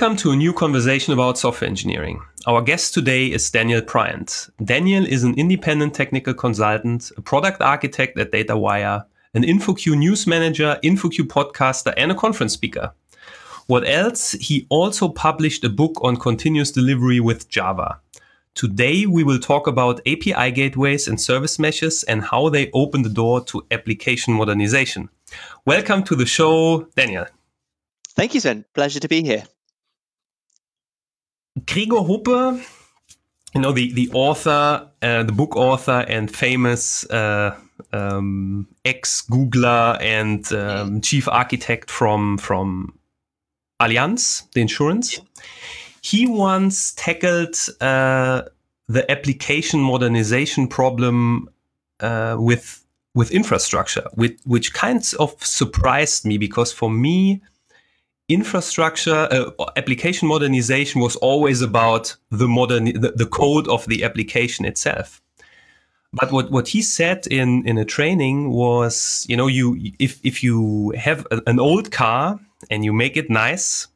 Welcome to a new conversation about software engineering. Our guest today is Daniel Bryant. Daniel is an independent technical consultant, a product architect at DataWire, an InfoQ news manager, InfoQ podcaster, and a conference speaker. What else? He also published a book on continuous delivery with Java. Today, we will talk about API gateways and service meshes and how they open the door to application modernization. Welcome to the show, Daniel. Thank you, Sven. Pleasure to be here. Gregor Hohpe, you know, the, the author, uh, the book author and famous uh, um, ex Googler and um, chief architect from, from Allianz, the insurance. He once tackled uh, the application modernization problem uh, with with infrastructure, which, which kind of surprised me because for me, infrastructure uh, application modernization was always about the modern the, the, code of the application itself. But what, what he said in, in a training was you know you if, if you have a, an old car and you make it nice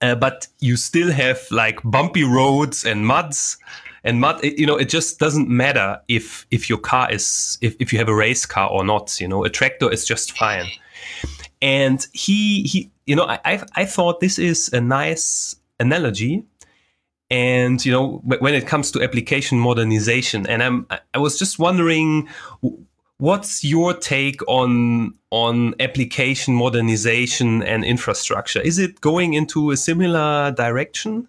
uh, but you still have like bumpy roads and muds and mud you know it just doesn't matter if if your car is if, if you have a race car or not you know a tractor is just fine. And he he you know I I thought this is a nice analogy and you know when it comes to application modernization. And i'm i was just wondering what's your take on on application modernization and infrastructure? Is it going into a similar direction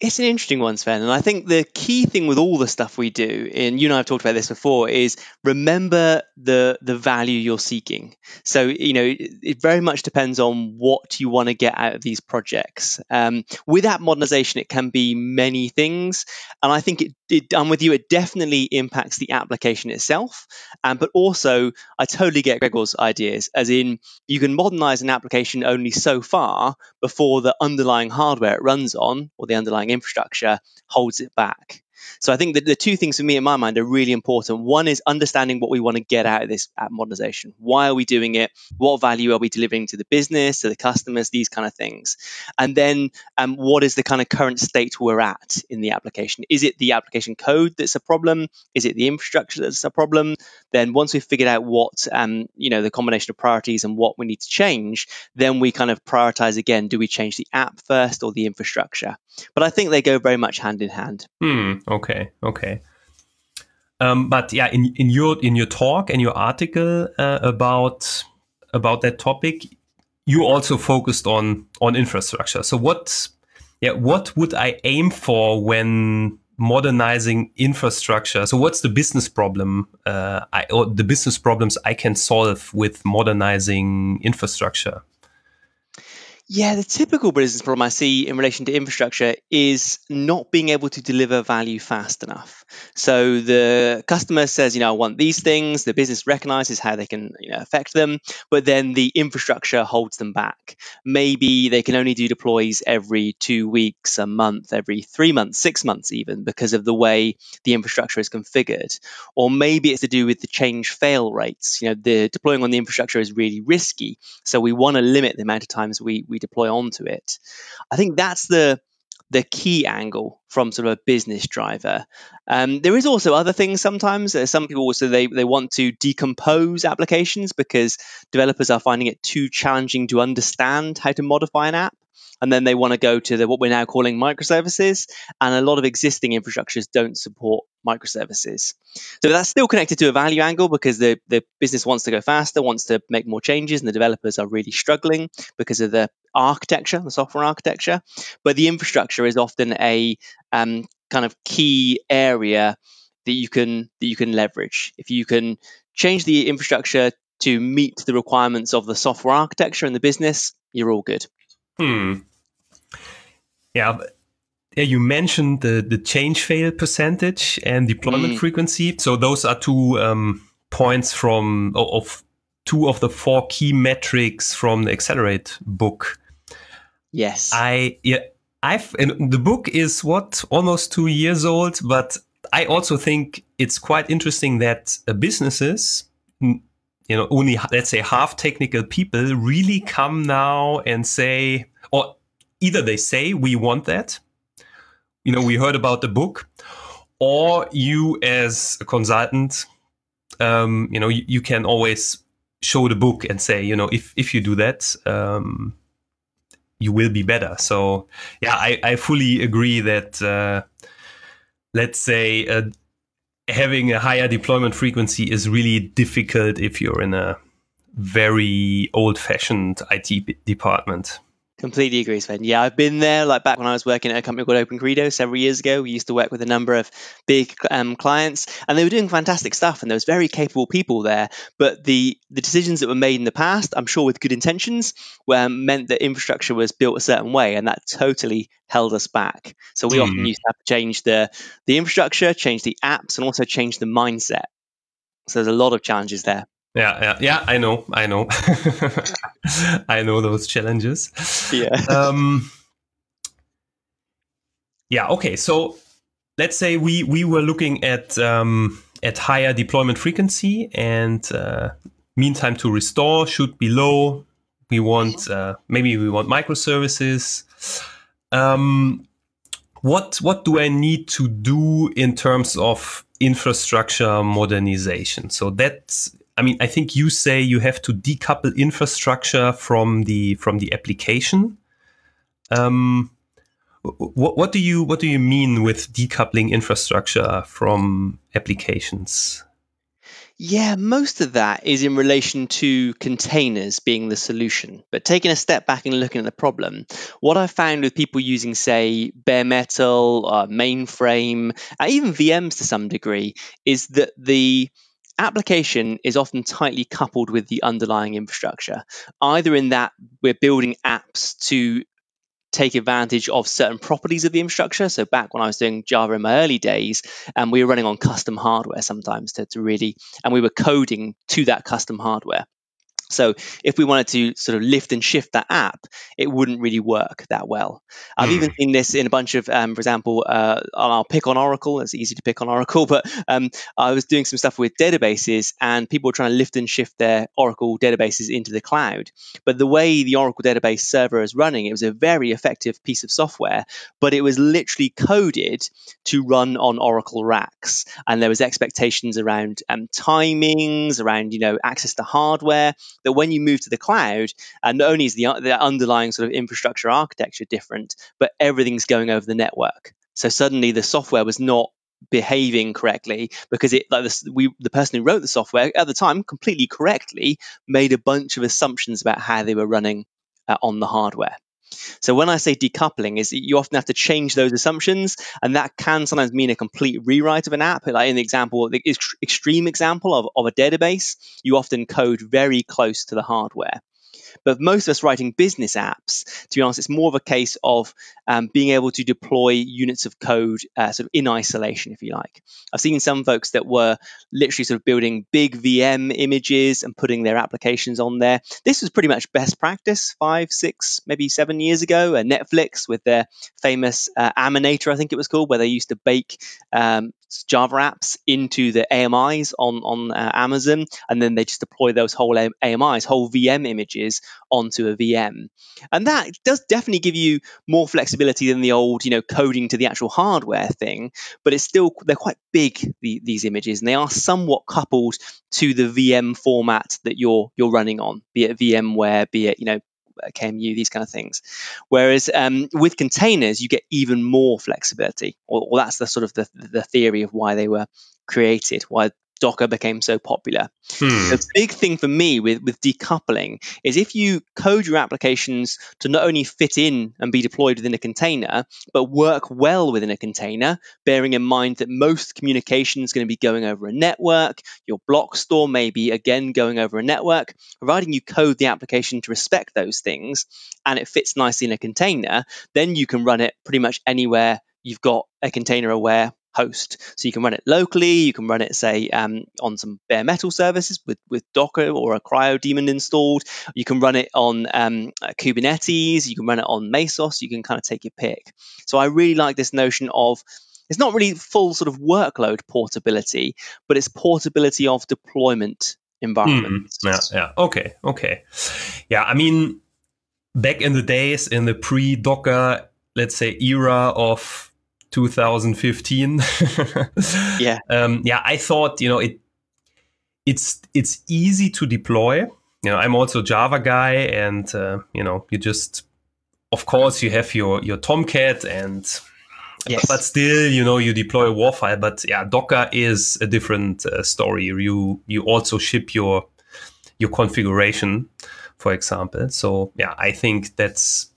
it's an interesting one, Sven. And I think the key thing with all the stuff we do, and you and I have talked about this before, is remember the the value you're seeking. So, you know, it very much depends on what you want to get out of these projects. Um, with app modernization, it can be many things. And I think it, it I'm with you, it definitely impacts the application itself. Um, but also, I totally get Gregor's ideas, as in you can modernize an application only so far before the underlying hardware it runs on or the underlying infrastructure holds it back. So I think that the two things for me in my mind are really important. One is understanding what we want to get out of this app modernization. Why are we doing it? What value are we delivering to the business, to the customers, these kind of things. And then um, what is the kind of current state we're at in the application? Is it the application code that's a problem? Is it the infrastructure that's a problem? Then once we've figured out what um, you know the combination of priorities and what we need to change, then we kind of prioritize again. Do we change the app first or the infrastructure? But I think they go very much hand in hand. Hmm. Okay. Okay. Um, but yeah, in, in your in your talk and your article uh, about about that topic, you also focused on on infrastructure. So what, yeah, what would I aim for when modernizing infrastructure? So what's the business problem uh, I, or the business problems I can solve with modernizing infrastructure? Yeah, the typical business problem I see in relation to infrastructure is not being able to deliver value fast enough. So the customer says, you know, I want these things. The business recognizes how they can you know, affect them, but then the infrastructure holds them back. Maybe they can only do deploys every two weeks, a month, every three months, six months, even because of the way the infrastructure is configured. Or maybe it's to do with the change fail rates. You know, the deploying on the infrastructure is really risky, so we want to limit the amount of times we we deploy onto it. I think that's the the key angle from sort of a business driver. Um, there is also other things sometimes. Uh, some people also they, they want to decompose applications because developers are finding it too challenging to understand how to modify an app and then they want to go to the what we're now calling microservices and a lot of existing infrastructures don't support microservices. So that's still connected to a value angle because the, the business wants to go faster wants to make more changes and the developers are really struggling because of the architecture the software architecture. But the infrastructure is often a um, kind of key area that you can that you can leverage. If you can change the infrastructure to meet the requirements of the software architecture and the business you're all good Hmm. Yeah. Yeah, you mentioned the, the change fail percentage and deployment mm. frequency. So those are two um, points from of two of the four key metrics from the Accelerate book. Yes. I yeah, I've the book is what almost two years old, but I also think it's quite interesting that uh, businesses you know only let's say half technical people really come now and say or either they say we want that. You know we heard about the book. Or you as a consultant um, you know you, you, can always show the book and say you know if if you do that um, you will be better. So yeah i, I fully agree that uh, let's say uh, having a higher deployment frequency is really difficult if you're in a very old fashioned IT department. Completely agree, Sven. Yeah, I've been there. Like back when I was working at a company called Open Credo several years ago, we used to work with a number of big um, clients, and they were doing fantastic stuff, and there was very capable people there. But the the decisions that were made in the past, I'm sure with good intentions, were, meant that infrastructure was built a certain way, and that totally held us back. So we mm. often used to have to change the the infrastructure, change the apps, and also change the mindset. So there's a lot of challenges there. Yeah, yeah, yeah. I know, I know, I know those challenges. Yeah. Um, yeah. Okay. So let's say we we were looking at um, at higher deployment frequency and uh, mean time to restore should be low. We want uh, maybe we want microservices. Um, what what do I need to do in terms of infrastructure modernization? So that's I mean, I think you say you have to decouple infrastructure from the from the application. Um, what, what do you what do you mean with decoupling infrastructure from applications? Yeah, most of that is in relation to containers being the solution. But taking a step back and looking at the problem, what I found with people using, say, bare metal, uh, mainframe, even VMs to some degree, is that the application is often tightly coupled with the underlying infrastructure, either in that we're building apps to take advantage of certain properties of the infrastructure. So back when I was doing Java in my early days, and um, we were running on custom hardware sometimes to, to really, and we were coding to that custom hardware. So if we wanted to sort of lift and shift that app, it wouldn't really work that well. I've mm. even seen this in a bunch of, um, for example, uh, I'll pick on Oracle. It's easy to pick on Oracle, but um, I was doing some stuff with databases, and people were trying to lift and shift their Oracle databases into the cloud. But the way the Oracle database server is running, it was a very effective piece of software, but it was literally coded to run on Oracle racks, and there was expectations around um, timings, around you know access to hardware that when you move to the cloud, and not only is the, the underlying sort of infrastructure architecture different, but everything's going over the network. So suddenly the software was not behaving correctly because it like we the person who wrote the software at the time completely correctly made a bunch of assumptions about how they were running uh, on the hardware. So when I say decoupling, is you often have to change those assumptions, and that can sometimes mean a complete rewrite of an app. Like in the example, the extreme example of, of a database, you often code very close to the hardware. But most of us writing business apps, to be honest, it's more of a case of um, being able to deploy units of code uh, sort of in isolation, if you like. I've seen some folks that were literally sort of building big VM images and putting their applications on there. This was pretty much best practice five, six, maybe seven years ago. Uh, Netflix with their famous uh, Aminator, I think it was called, where they used to bake um, Java apps into the AMIs on on uh, Amazon, and then they just deploy those whole AMIs, whole VM images onto a VM, and that does definitely give you more flexibility than the old, you know, coding to the actual hardware thing. But it's still they're quite big the, these images, and they are somewhat coupled to the VM format that you're you're running on, be it VMware, be it you know QEMU, these kind of things. Whereas um, with containers, you get even more flexibility, or, or that's the sort of the, the theory of why they were created, why Docker became so popular. Hmm. The big thing for me with, with decoupling is if you code your applications to not only fit in and be deployed within a container, but work well within a container, bearing in mind that most communication is going to be going over a network, your block store may be again going over a network, providing you code the application to respect those things and it fits nicely in a container, then you can run it pretty much anywhere you've got a container aware host. So you can run it locally. You can run it, say, um, on some bare metal services with, with Docker or a CRI-O daemon installed. You can run it on um, Kubernetes. You can run it on Mesos. You can kind of take your pick. So I really like this notion of it's not really full sort of workload portability, but it's portability of deployment environments. Mm, yeah, yeah. Okay, okay. Yeah, I mean, back in the days in the pre Docker, let's say, era of 2015. yeah. Um, yeah, I thought, you know, it it's it's easy to deploy. You know, I'm also a Java guy, and uh, you know, you just, of course, you have your your Tomcat, and Yes. but still, you know, you deploy a WAR file. But yeah, Docker is a different uh, story. You you also ship your your configuration, for example. So yeah, I think that's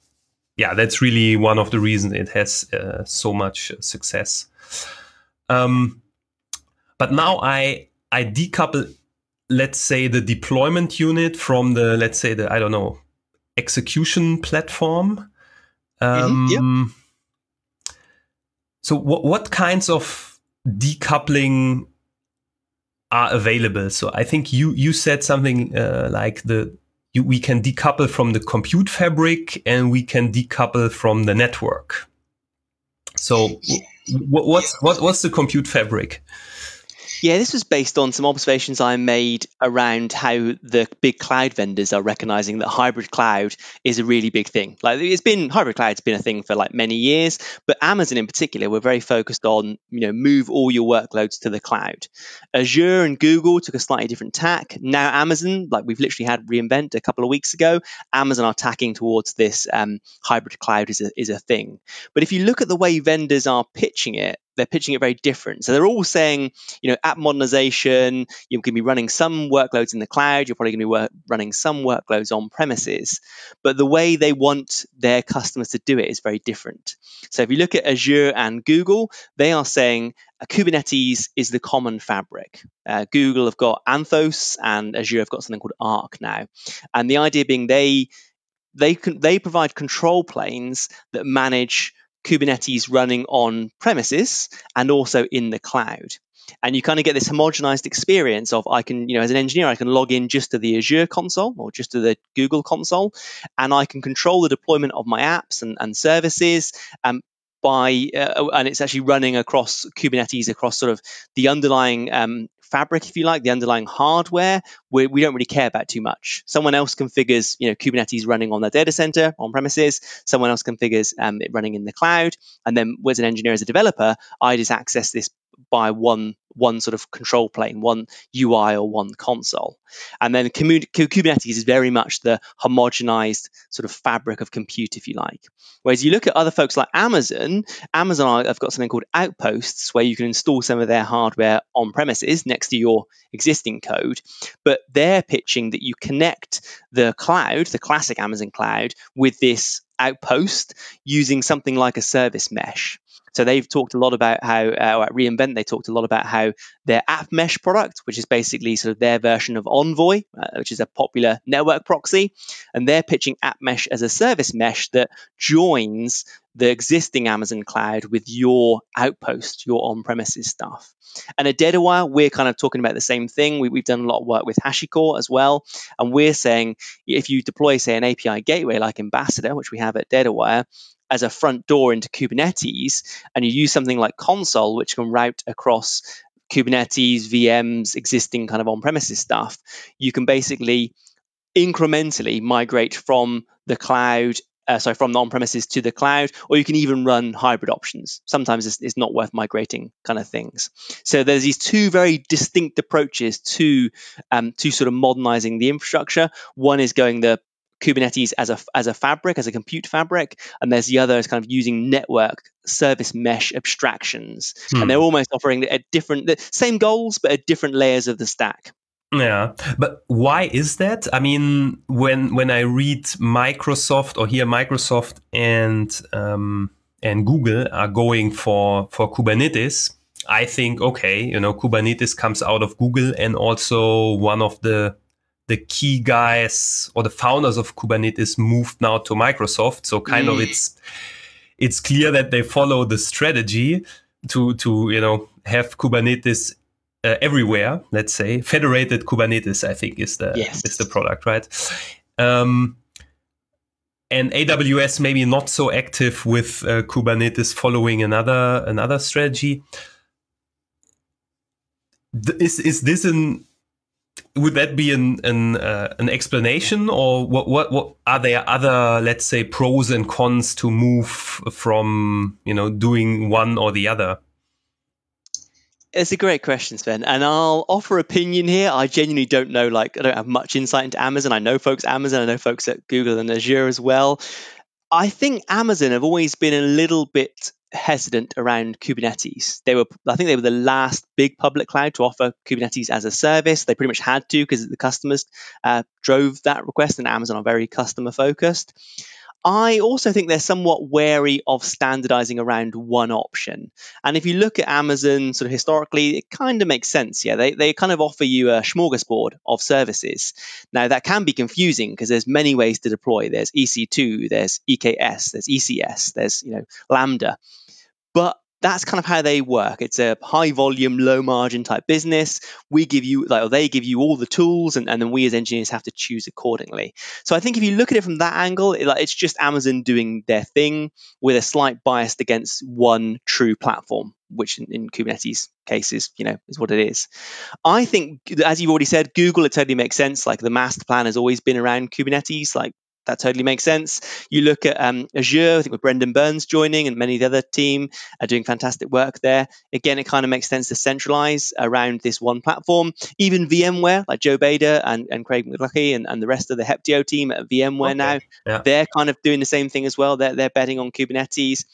yeah, that's really one of the reasons it has uh, so much success. Um, but now I I decouple, let's say, the deployment unit from the let's say the I don't know execution platform. Um, Mhm, So what what kinds of decoupling are available? So I think you you said something uh, like the you, we can decouple from the compute fabric and we can decouple from the network. So what, what's what, what's the compute fabric? Yeah, this was based on some observations I made around how the big cloud vendors are recognizing that hybrid cloud is a really big thing. Like it's been hybrid cloud's been a thing for like many years, but Amazon in particular were very focused on, you know, move all your workloads to the cloud. Azure and Google took a slightly different tack. Now Amazon, like we've literally had reInvent a couple of weeks ago, Amazon are tacking towards this um, hybrid cloud is a, is a thing. But if you look at the way vendors are pitching it, they're pitching it very different. So they're all saying, you know, app modernization, you're going to be running some workloads in the cloud, you're probably going to be wor- running some workloads on premises. But the way they want their customers to do it is very different. So if you look at Azure and Google, they are saying uh, Kubernetes is the common fabric. Uh, Google have got Anthos and Azure have got something called Arc now. And the idea being they they can they provide control planes that manage Kubernetes running on premises and also in the cloud. And you kind of get this homogenized experience of I can, you know, as an engineer, I can log in just to the Azure console or just to the Google console, and I can control the deployment of my apps and, and services. Um, by uh, and it's actually running across Kubernetes across sort of the underlying um, fabric, if you like, the underlying hardware, we, we don't really care about too much. Someone else configures, you know, Kubernetes running on their data center on premises. Someone else configures um, it running in the cloud, and then as an engineer, as a developer, I just access this by one one sort of control plane, one UI or one console. And then Kubernetes is very much the homogenized sort of fabric of compute, if you like. Whereas you look at other folks like Amazon, Amazon have got something called Outposts, where you can install some of their hardware on premises next to your existing code. But they're pitching that you connect the cloud, the classic Amazon cloud, with this outpost using something like a service mesh. So they've talked a lot about how, uh, at reInvent, they talked a lot about how their App Mesh product, which is basically sort of their version of Envoy, uh, which is a popular network proxy, and they're pitching App Mesh as a service mesh that joins the existing Amazon cloud with your outpost, your on-premises stuff. And at DataWire, we're kind of talking about the same thing. We, have done a lot of work with HashiCorp as well, and we're saying if you deploy, say, an API gateway like Ambassador, which we have at DataWire, as a front door into Kubernetes, and you use something like Consul, which can route across Kubernetes, VMs, existing kind of on premises stuff, you can basically incrementally migrate from the cloud. Uh, sorry, from the on-premises to the cloud, or you can even run hybrid options. Sometimes it's, it's not worth migrating, kind of things. So there's these two very distinct approaches to um, to sort of modernizing the infrastructure. One is going the Kubernetes as a as a fabric, as a compute fabric, and there's the other is kind of using network service mesh abstractions, hmm. and they're almost offering a different, the same goals but at different layers of the stack. Yeah, but why is that? I mean, when when I read Microsoft or hear Microsoft and um, and Google are going for for Kubernetes, I think okay, you know, Kubernetes comes out of Google and also one of the the key guys or the founders of Kubernetes moved now to Microsoft. So kind mm. of it's it's clear that they follow the strategy to to you know have Kubernetes uh, everywhere. Let's say federated Kubernetes. I think is the yes. is the product, right? Um, and AWS maybe not so active with uh, Kubernetes following another another strategy. Th- is is this an would that be an an, uh, an explanation, or what, what what are there other, let's say, pros and cons to move from you know doing one or the other? It's a great question, Sven, and I'll offer opinion here. I genuinely don't know, like, I don't have much insight into Amazon. I know folks at Amazon, I know folks at Google and Azure as well. I think Amazon have always been a little bit hesitant around Kubernetes. They were, I think, they were the last big public cloud to offer Kubernetes as a service. They pretty much had to because the customers uh, drove that request, and Amazon are very customer focused. I also think they're somewhat wary of standardizing around one option. And if you look at Amazon sort of historically, it kind of makes sense. Yeah, they, they kind of offer you a smorgasbord of services. Now, that can be confusing because there's many ways to deploy. There's EC2, there's EKS, there's ECS, there's, you know, Lambda. But that's kind of how they work. It's a high volume, low margin type business. We give you, like, they give you all the tools, and, and then we as engineers have to choose accordingly. So I think if you look at it from that angle, it, like, it's just Amazon doing their thing with a slight bias against one true platform, which in, in Kubernetes cases, you know, is what it is. I think, as you've already said, Google, it totally makes sense. Like the master plan has always been around Kubernetes. Like that totally makes sense. You look at um, Azure, I think with Brendan Burns joining and many of the other team are doing fantastic work there. Again, it kind of makes sense to centralize around this one platform. Even VMware, like Joe Beda and, and Craig McLuckie and, and the rest of the Heptio team at VMware okay. now, yeah. they're kind of doing the same thing as well. They're, they're betting on Kubernetes.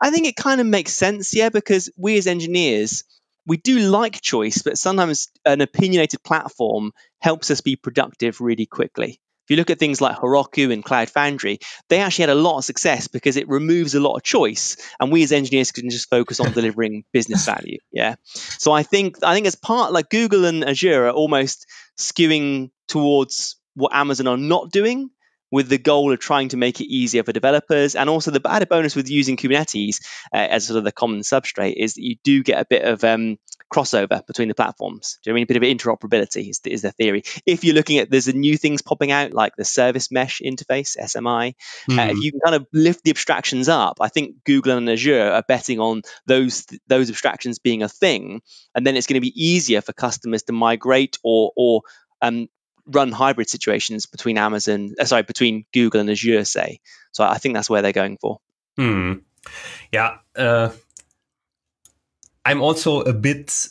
I think it kind of makes sense, yeah, because we as engineers, we do like choice, but sometimes an opinionated platform helps us be productive really quickly. If you look at things like Heroku and Cloud Foundry, they actually had a lot of success because it removes a lot of choice, and we as engineers can just focus on delivering business value. Yeah. So I think I think as part like Google and Azure are almost skewing towards what Amazon are not doing with the goal of trying to make it easier for developers. And also, the added bonus with using Kubernetes uh, as sort of the common substrate is that you do get a bit of um, crossover between the platforms. Do you know I mean? A bit of interoperability is, is the theory. If you're looking at, there's a new things popping out like the Service Mesh interface, SMI. Mm. Uh, if you can kind of lift the abstractions up, I think Google and Azure are betting on those those abstractions being a thing, and then it's going to be easier for customers to migrate or or um, run hybrid situations between Amazon, uh, sorry, between Google and Azure, say. So I think that's where they're going for. Hmm. Yeah. Uh, I'm also a bit.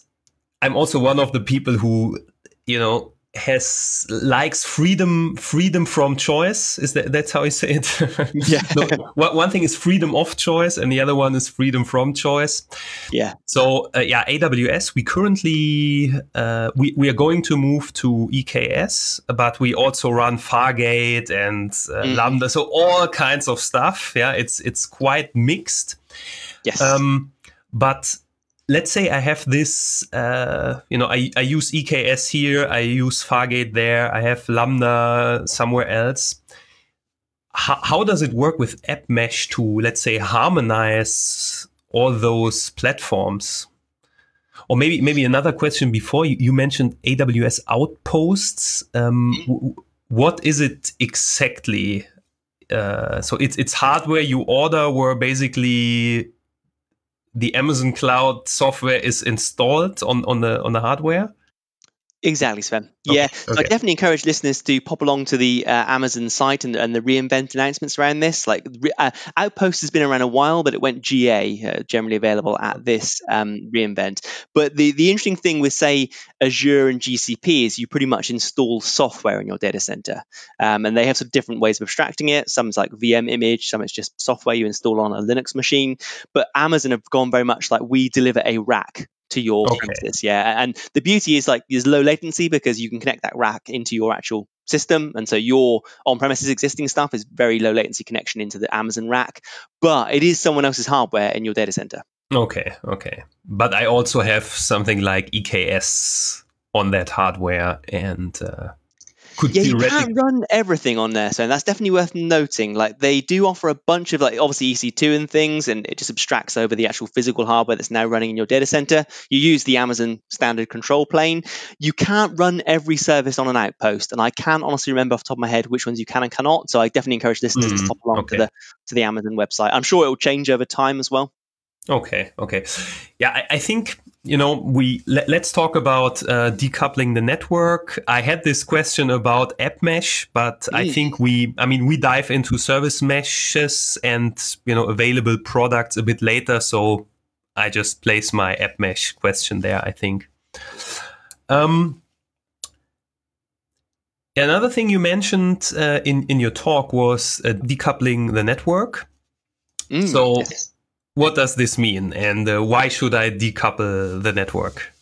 I'm also one of the people who, you know, has likes freedom freedom from choice. Is that that's how I say it? Yeah. No, one thing is freedom of choice and the other one is freedom from choice. Yeah. So uh, yeah aws we currently uh, we, we are going to move to eks but we also run fargate and uh, mm. lambda so all kinds of stuff. Yeah it's it's quite mixed. Yes. Um, but let's say I have this, uh, you know, I, I use EKS here, I use Fargate there, I have Lambda somewhere else. How, how does it work with App Mesh to, let's say, harmonize all those platforms? Or maybe maybe another question before you, you mentioned AWS Outposts. Um, mm-hmm. what is it exactly? Uh, so it's it's hardware you order where basically the Amazon Cloud software is installed on, on the on the hardware? Exactly, Sven. Okay. Yeah, so okay. I definitely encourage listeners to pop along to the uh, Amazon site and, and, the reInvent announcements around this. Like uh, Outpost has been around a while, but it went GA, uh, generally available at this um, reInvent. But the the interesting thing with say Azure and GCP is you pretty much install software in your data center, um, and they have some different ways of abstracting it. Some is like VM image, some it's just software you install on a Linux machine. But Amazon have gone very much like we deliver a rack to your okay. premises. Yeah, and the beauty is like there's low latency because you can connect that rack into your actual system, and so your on-premises existing stuff is very low latency connection into the Amazon rack, but it is someone else's hardware in your data center. Okay, okay, but I also have something like EKS on that hardware, and uh, could yeah, you can't run everything on there, so that's definitely worth noting. Like they do offer a bunch of like obviously EC2 and things, and it just abstracts over the actual physical hardware that's now running in your data center. You use the Amazon standard control plane. You can't run every service on an outpost, and I can't honestly remember off the top of my head which ones you can and cannot. So I definitely encourage listeners mm, to hop along okay. to the to the Amazon website. I'm sure it will change over time as well. Okay, okay, yeah, I, I think you know, we let, us talk about uh, decoupling the network. I had this question about app mesh, but mm. I think we, I mean, we dive into service meshes and you know available products a bit later. So I just place my app mesh question there. I think. Um, another thing you mentioned uh, in in your talk was uh, decoupling the network. Mm, so. Yes what does this mean and uh, why should I decouple the network?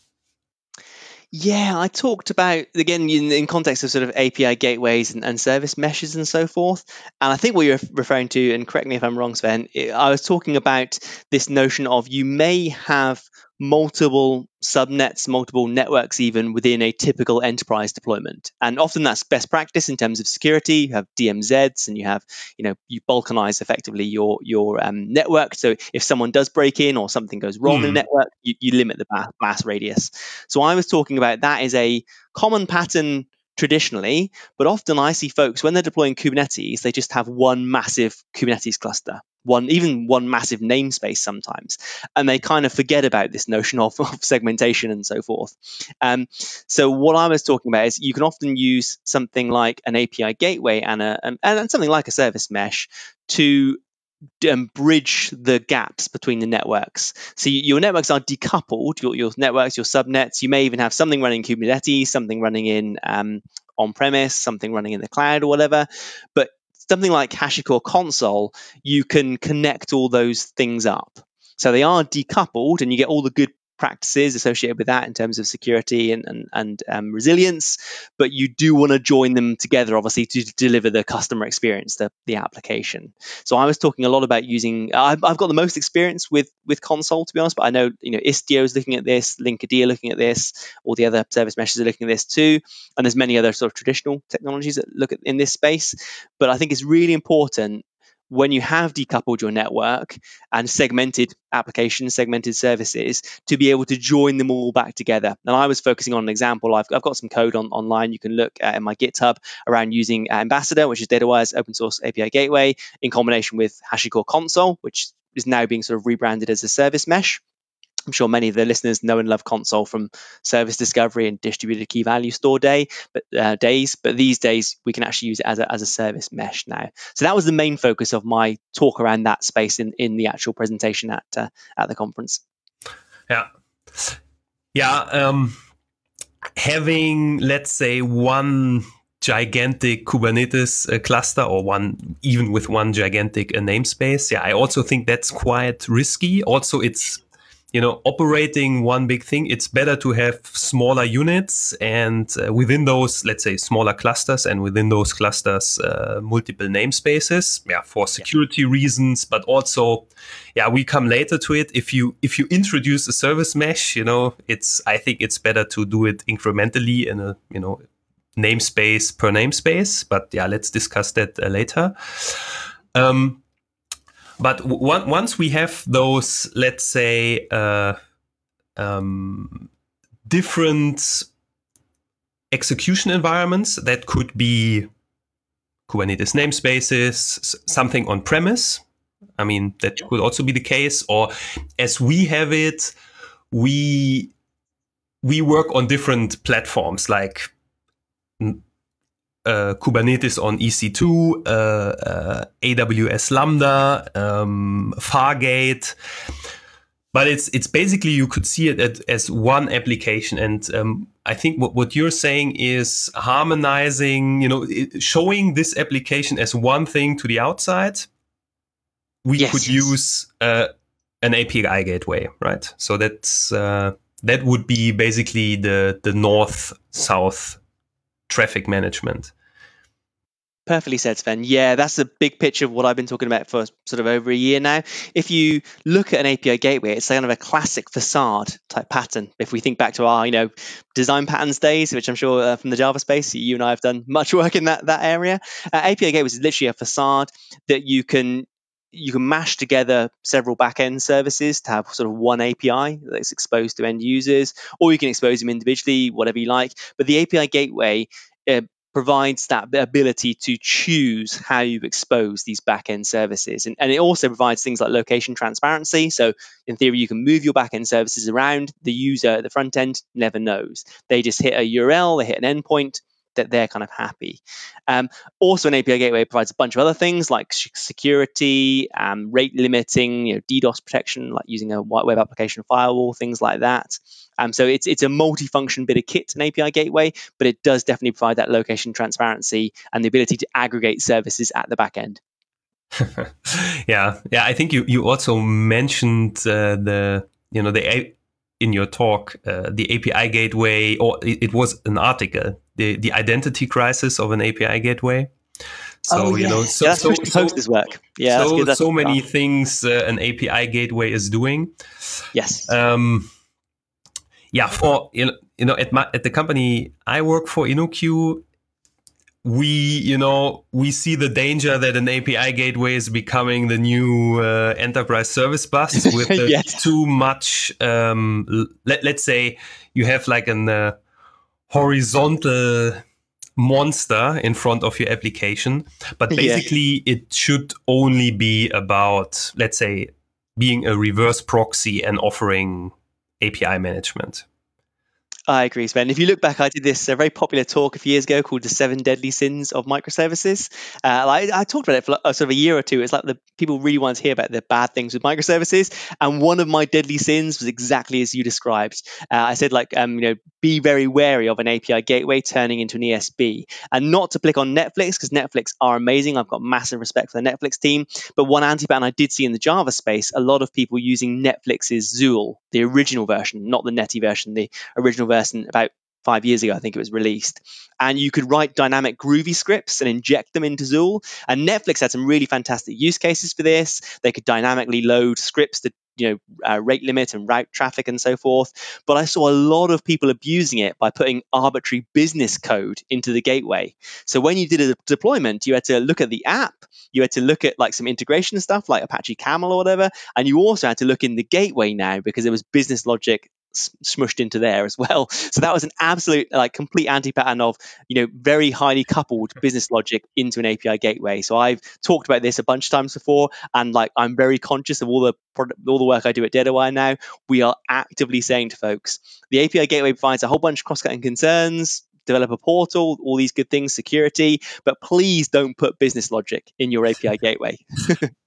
Yeah, I talked about again in, in context of sort of API gateways and, and, service meshes and so forth. And I think what you're referring to, and correct me if I'm wrong, Sven, I was talking about this notion of you may have multiple subnets, multiple networks, even within a typical enterprise deployment. And often that's best practice in terms of security. You have DMZs, and you have, you know, you balkanize effectively your your um, network. So if someone does break in or something goes wrong mm. in the hmm. network, you, you limit the blast radius. So I was talking about that is a common pattern traditionally, but often I see folks when they're deploying Kubernetes, they just have one massive Kubernetes cluster one even one massive namespace sometimes and they kind of forget about this notion of, of segmentation and so forth. Um, so what i was talking about is you can often use something like an api gateway and, a, and, and something like a service mesh to um, bridge the gaps between the networks. So your networks are decoupled, your, your networks, your subnets. You may even have something running in Kubernetes, something running in um, on premise, something running in the cloud or whatever. But something like HashiCorp Consul, you can connect all those things up. So they are decoupled, and you get all the good practices associated with that in terms of security and, and, and um, resilience, but you do want to join them together, obviously, to deliver the customer experience, the, the application. So I was talking a lot about using, I've, I've got the most experience with, with Consul, to be honest, but I know, you know, Istio is looking at this, Linkerd are looking at this, all the other service meshes are looking at this too, and there's many other sort of traditional technologies that look at in this space. But I think it's really important when you have decoupled your network and segmented applications, segmented services, to be able to join them all back together. And I was focusing on an example. I've, I've got some code on, online you can look at in my GitHub around using uh, Ambassador, which is DataWire's open source API gateway, in combination with HashiCorp Consul, which is now being sort of rebranded as a service mesh. I'm sure many of the listeners know and love Consul from service discovery and distributed key value store day, but uh, days. But these days we can actually use it as a, as a service mesh now. So that was the main focus of my talk around that space in, in the actual presentation at uh, at the conference. Yeah, yeah. Um, having let's say one gigantic Kubernetes uh, cluster or one even with one gigantic uh, namespace. Yeah, I also think that's quite risky. Also, it's you know, operating one big thing, it's better to have smaller units and uh, within those, let's say, smaller clusters and within those clusters, uh, multiple namespaces, yeah, for security yeah. reasons, but also, yeah, we come later to it. If you if you introduce a service mesh, you know, it's I think it's better to do it incrementally in a you know namespace per namespace. But yeah, let's discuss that uh, later. Um, but w- once we have those, let's say, uh, um, different execution environments that could be Kubernetes namespaces, something on premise. I mean, that could also be the case. Or as we have it, we we work on different platforms like uh, Kubernetes on EC2, uh, uh, AWS Lambda, um, Fargate. But it's it's basically you could see it as one application, and um, I think what, what you're saying is harmonizing, you know, showing this application as one thing to the outside. We yes, could yes. use uh, an API gateway, right? So that's uh, that would be basically the the north south traffic management. Perfectly said, Sven. Yeah, that's a big picture of what I've been talking about for sort of over a year now. If you look at an API gateway, it's kind of a classic facade type pattern. If we think back to our, you know, design patterns days, which I'm sure uh, from the Java space, you and I have done much work in that that area. Uh, API gateway is literally a facade that you can you can mash together several backend services to have sort of one API that's exposed to end users, or you can expose them individually, whatever you like. But the API gateway uh, provides that ability to choose how you expose these backend services. And, and it also provides things like location transparency. So, in theory, you can move your backend services around. The user at the front end never knows. They just hit a URL, they hit an endpoint, that they're kind of happy. Um, also, an API gateway provides a bunch of other things like security, um, rate limiting, you know, DDoS protection, like using a white web application firewall, things like that. Um, so it's it's a multi-function bit of kit, an API gateway, but it does definitely provide that location transparency and the ability to aggregate services at the back end. yeah, yeah. I think you you also mentioned uh, the you know the in your talk uh, the API gateway, or it, it, was an article, the the identity crisis of an API gateway. So oh, you know, so, yeah, that's so, so, so work. Yeah, so, that's so many things uh, an API gateway is doing. Yes. Um, yeah, for you know, you know, at my at the company I work for, InnoQ, we you know we see the danger that an api gateway is becoming the new uh, enterprise service bus with yes. too much um, let, us say you have like an uh, horizontal monster in front of your application but basically yeah. it should only be about let's say being a reverse proxy and offering api management I agree, Sven. If you look back, I did this a very popular talk a few years ago called "The Seven Deadly Sins of Microservices." Uh, I, I, talked about it for sort of a year or two. It's like the people really want to hear about the bad things with microservices, and one of my deadly sins was exactly as you described. Uh, I said, like, um, you know, be very wary of an API gateway turning into an ESB, and not to click on Netflix because Netflix are amazing. I've got massive respect for the Netflix team, but one anti-ban I did see in the Java space, a lot of people using Netflix's Zuul, the original version, not the Netty version, the original version version about five years ago, I think it was released. And you could write dynamic Groovy scripts and inject them into Zuul. And Netflix had some really fantastic use cases for this. They could dynamically load scripts to you know uh, rate limit and route traffic and so forth but i saw a lot of people abusing it by putting arbitrary business code into the gateway so when you did a deployment you had to look at the app you had to look at like some integration stuff like apache camel or whatever and you also had to look in the gateway now because there was business logic smushed into there as well. So that was an absolute like complete anti-pattern of you know very highly coupled business logic into an API gateway. So I've talked about this a bunch of times before, and like I'm very conscious of all the product, all the work I do at DataWire now. We are actively saying to folks, the API gateway provides a whole bunch of cross-cutting concerns developer portal, all these good things, security, but please don't put business logic in your API gateway.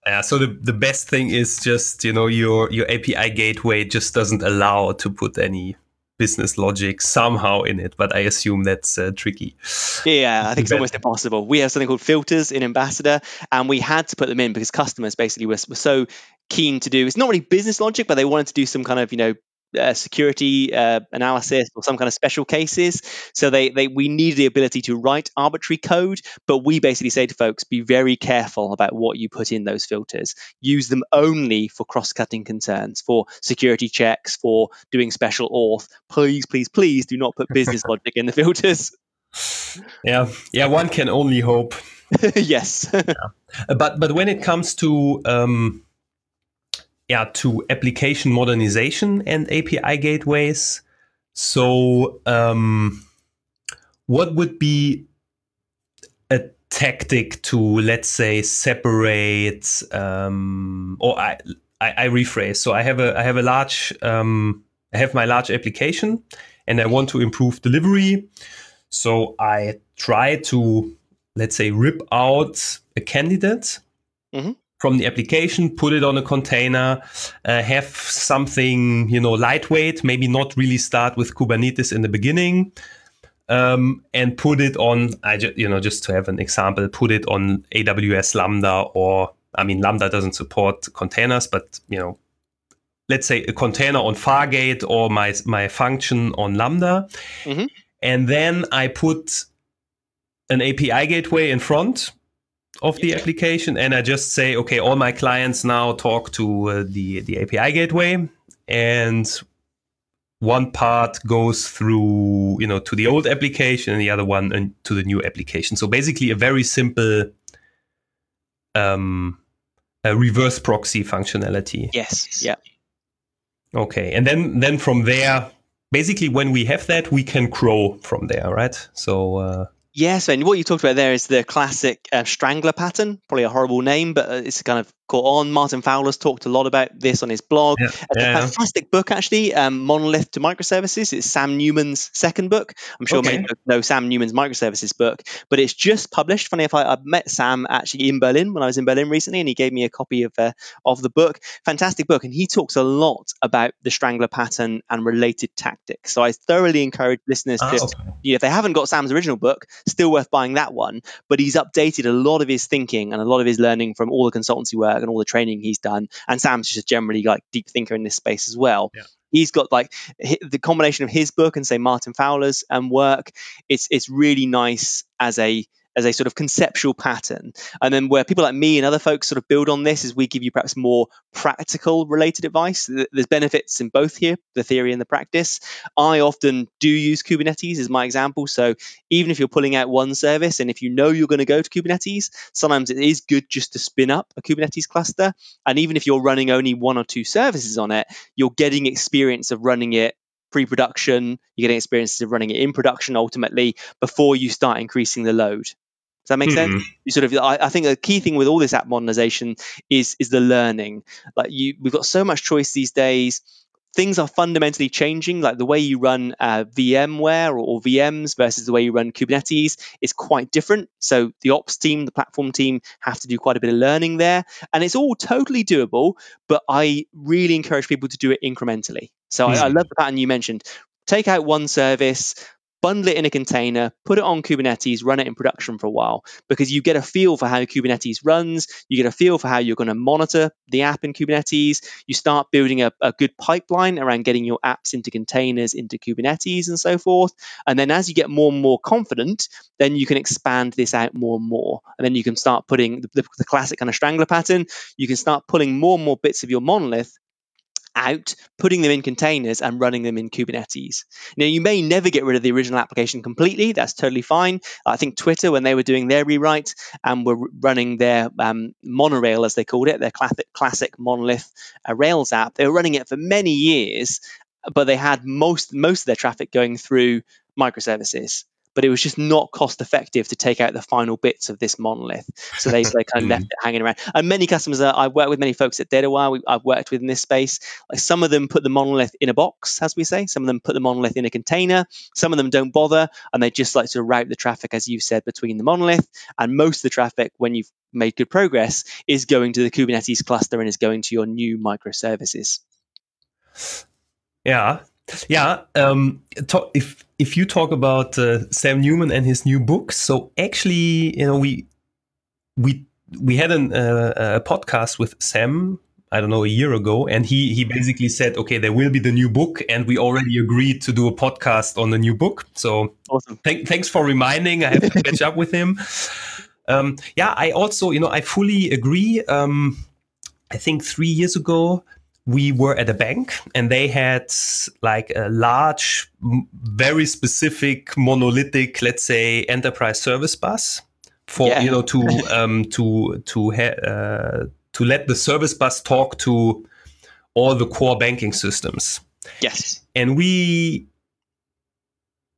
yeah, so the, the best thing is just, you know, your your API gateway just doesn't allow to put any business logic somehow in it, but I assume that's uh, tricky. Yeah, I think it's almost impossible. We have something called filters in Ambassador, and we had to put them in because customers basically were, were so keen to do. It's not really business logic, but they wanted to do some kind of you know uh, security uh, analysis or some kind of special cases. So they, they we need the ability to write arbitrary code, but we basically say to folks, be very careful about what you put in those filters. Use them only for cross-cutting concerns, for security checks, for doing special auth. Please, please, please do not put business logic in the filters. Yeah, yeah, one can only hope. yes. yeah. But but when it comes to um, yeah, to application modernization and API gateways. So, um, what would be a tactic to, let's say, separate, um, or I, I, I, rephrase. So I have a, I have a large, um, I have my large application, and I want to improve delivery. So I try to, let's say, rip out a candidate. Mm-hmm from the application, put it on a container, uh, have something, you know, lightweight, maybe not really start with Kubernetes in the beginning. Um, and put it on, I ju- you know, just to have an example, put it on AWS Lambda or, I mean, Lambda doesn't support containers, but, you know, let's say a container on Fargate or my, my function on Lambda. Mm-hmm. And then I put an API gateway in front of the application and I just say, okay, all my clients now talk to uh, the, the API gateway and one part goes through, you know, to the old application and the other one uh, to the new application. So basically a very simple um, a reverse proxy functionality. Yes. Yeah. Okay. And then, then from there, basically when we have that, we can grow from there, right? So, uh, Yes, and what you talked about there is the classic uh, strangler pattern. Probably a horrible name, but uh, it's kind of caught on. Martin Fowler's talked a lot about this on his blog. Yeah, It's yeah. a fantastic book, actually. Um, Monolith to Microservices. It's Sam Newman's second book. I'm sure Okay. many know Sam Newman's microservices book, but it's just published. Funny if I, I met Sam actually in Berlin when I was in Berlin recently, and he gave me a copy of uh, of the book. Fantastic book, and he talks a lot about the strangler pattern and related tactics. So I thoroughly encourage listeners Ah, to okay. you know, if they haven't got Sam's original book, still worth buying that one. But he's updated a lot of his thinking and a lot of his learning from all the consultancy work and all the training he's done. And Sam's just a generally like deep thinker in this space as well. Yeah. He's got like the combination of his book and say Martin Fowler's um, work. It's it's really nice as a as a sort of conceptual pattern. And then where people like me and other folks sort of build on this is we give you perhaps more practical related advice. There's benefits in both here, the theory and the practice. I often do use Kubernetes as my example. So even if you're pulling out one service and if you know you're going to go to Kubernetes, sometimes it is good just to spin up a Kubernetes cluster. And even if you're running only one or two services on it, you're getting experience of running it pre-production, you're getting experience of running it in production ultimately before you start increasing the load. Does that make sense? Mhm. You sort of, I, I think a key thing with all this app modernization is is the learning. Like you, we've got so much choice these days. Things are fundamentally changing. Like the way you run uh, VMware or, or VMs versus the way you run Kubernetes is quite different. So the ops team, the platform team, have to do quite a bit of learning there, and it's all totally doable. But I really encourage people to do it incrementally. So I, I Mhm. love the pattern you mentioned. Take out one service, bundle it in a container, put it on Kubernetes, run it in production for a while because you get a feel for how Kubernetes runs. You get a feel for how you're going to monitor the app in Kubernetes. You start building a, a good pipeline around getting your apps into containers, into Kubernetes, and so forth. And then as you get more and more confident, then you can expand this out more and more. And then you can start putting the, the, the classic kind of strangler pattern. You can start pulling more and more bits of your monolith out, putting them in containers and running them in Kubernetes. Now, you may never get rid of the original application completely. That's totally fine. I think Twitter, when they were doing their rewrite and were running their um, monorail, as they called it, their classic, classic monolith uh, Rails app, they were running it for many years, but they had most most of their traffic going through microservices. But it was just not cost effective to take out the final bits of this monolith. So they, they kind of left it hanging around. And many customers, uh, I've worked with many folks at DataWire, we, I've worked with in this space. Like some of them put the monolith in a box, as we say. Some of them put the monolith in a container. Some of them don't bother, and they just like to route the traffic, as you've said, between the monolith. And most of the traffic, when you've made good progress, is going to the Kubernetes cluster and is going to your new microservices. Yeah, yeah. Um, talk, if if you talk about uh, Sam Newman and his new book, so actually, you know, we we we had an, uh, a podcast with Sam. I don't know a year ago, and he he basically said, okay, there will be the new book, and we already agreed to do a podcast on the new book. So Awesome. Thank, thanks for reminding. I have to catch up with him. Um, yeah, I also, you know, I fully agree. Um, I think three years ago, we were at a bank and they had like a large, very specific monolithic, let's say, enterprise service bus for Yeah. you know to um, to to uh, to let the service bus talk to all the core banking systems Yes. and we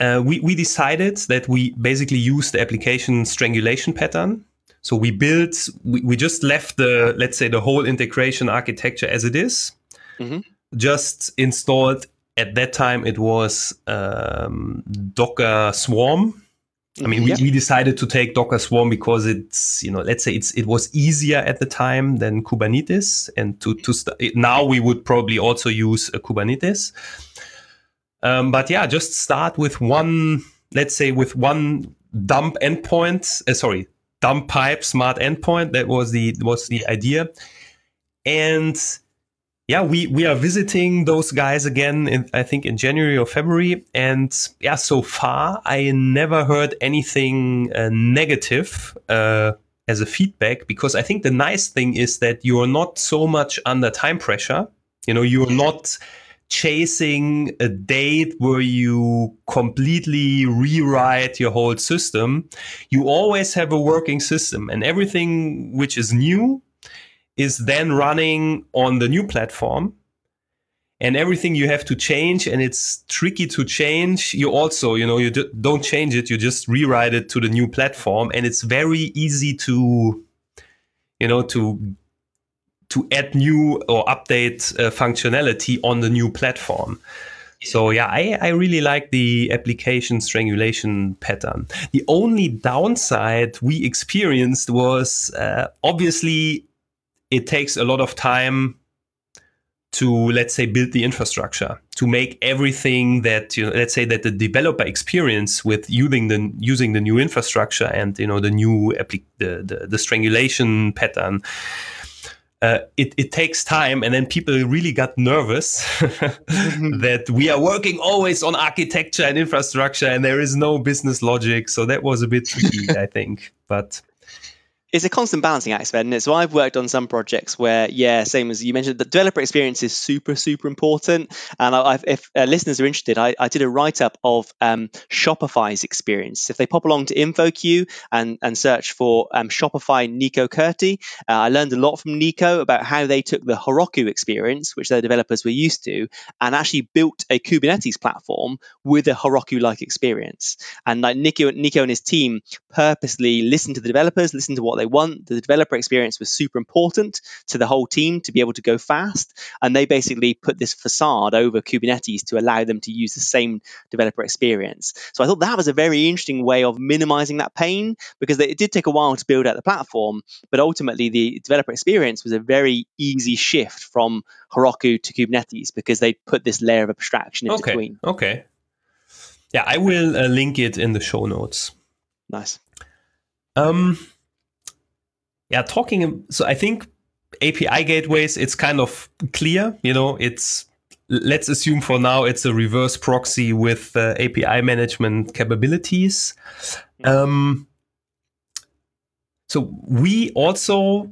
uh, we we decided that we basically use the application strangulation pattern. So we built we, we just left the let's say the whole integration architecture as it is. Mhm. Just installed at that time it was um, Docker Swarm. I mean, we, Yep. we decided to take Docker Swarm because it's you know let's say it's it was easier at the time than Kubernetes, and to to st- now we would probably also use uh, Kubernetes. Um, but yeah, just start with one, let's say with one dump endpoint. Uh, sorry, dump pipe smart endpoint. That was the was the idea, and yeah, we we are visiting those guys again. In, I think in January or February, and yeah, so far I never heard anything uh, negative. Uh, as a feedback, because I think the nice thing is that you are not so much under time pressure. You know, you're not chasing a date where you completely rewrite your whole system. You always have a working system, and everything which is new is then running on the new platform. and everything you have to change and it's tricky to change you also you know you don't change it you just rewrite it to the new platform and it's very easy to you know to to add new or update uh, functionality on the new platform so yeah, I, I really like the application strangulation pattern. The only downside we experienced was uh, obviously it takes a lot of time to let's say build the infrastructure to make everything that you know let's say that the developer experience with using the using the new infrastructure and you know the new the, the, the strangulation pattern uh, it, it takes time and then people really got nervous that we are working always on architecture and infrastructure and there is no business logic. So that was a bit tricky i think. But it's a constant balancing act, Sven. So I've worked on some projects where, yeah, same as you mentioned, the developer experience is super, super important. And I've, if uh, listeners are interested, I, I did a write up of um, Shopify's experience. If they pop along to InfoQ and, and search for um, Shopify Niko Kurti, uh, I learned a lot from Niko about how they took the Heroku experience, which their developers were used to, and actually built a Kubernetes platform with a Heroku like experience. And like Niko, Niko and his team purposely listened to the developers, listened to what they want. The developer experience was super important to the whole team to be able to go fast. And they basically put this facade over Kubernetes to allow them to use the same developer experience. So I thought that was a very interesting way of minimizing that pain because it did take a while to build out the platform, but ultimately the developer experience was a very easy shift from Heroku to Kubernetes because they put this layer of abstraction in okay. between. Okay. Yeah, I will uh, link it in the show notes. Nice. Um, yeah, talking. So I think API gateways, it's kind of clear. You know, it's let's assume for now it's a reverse proxy with uh, API management capabilities. Um, so we also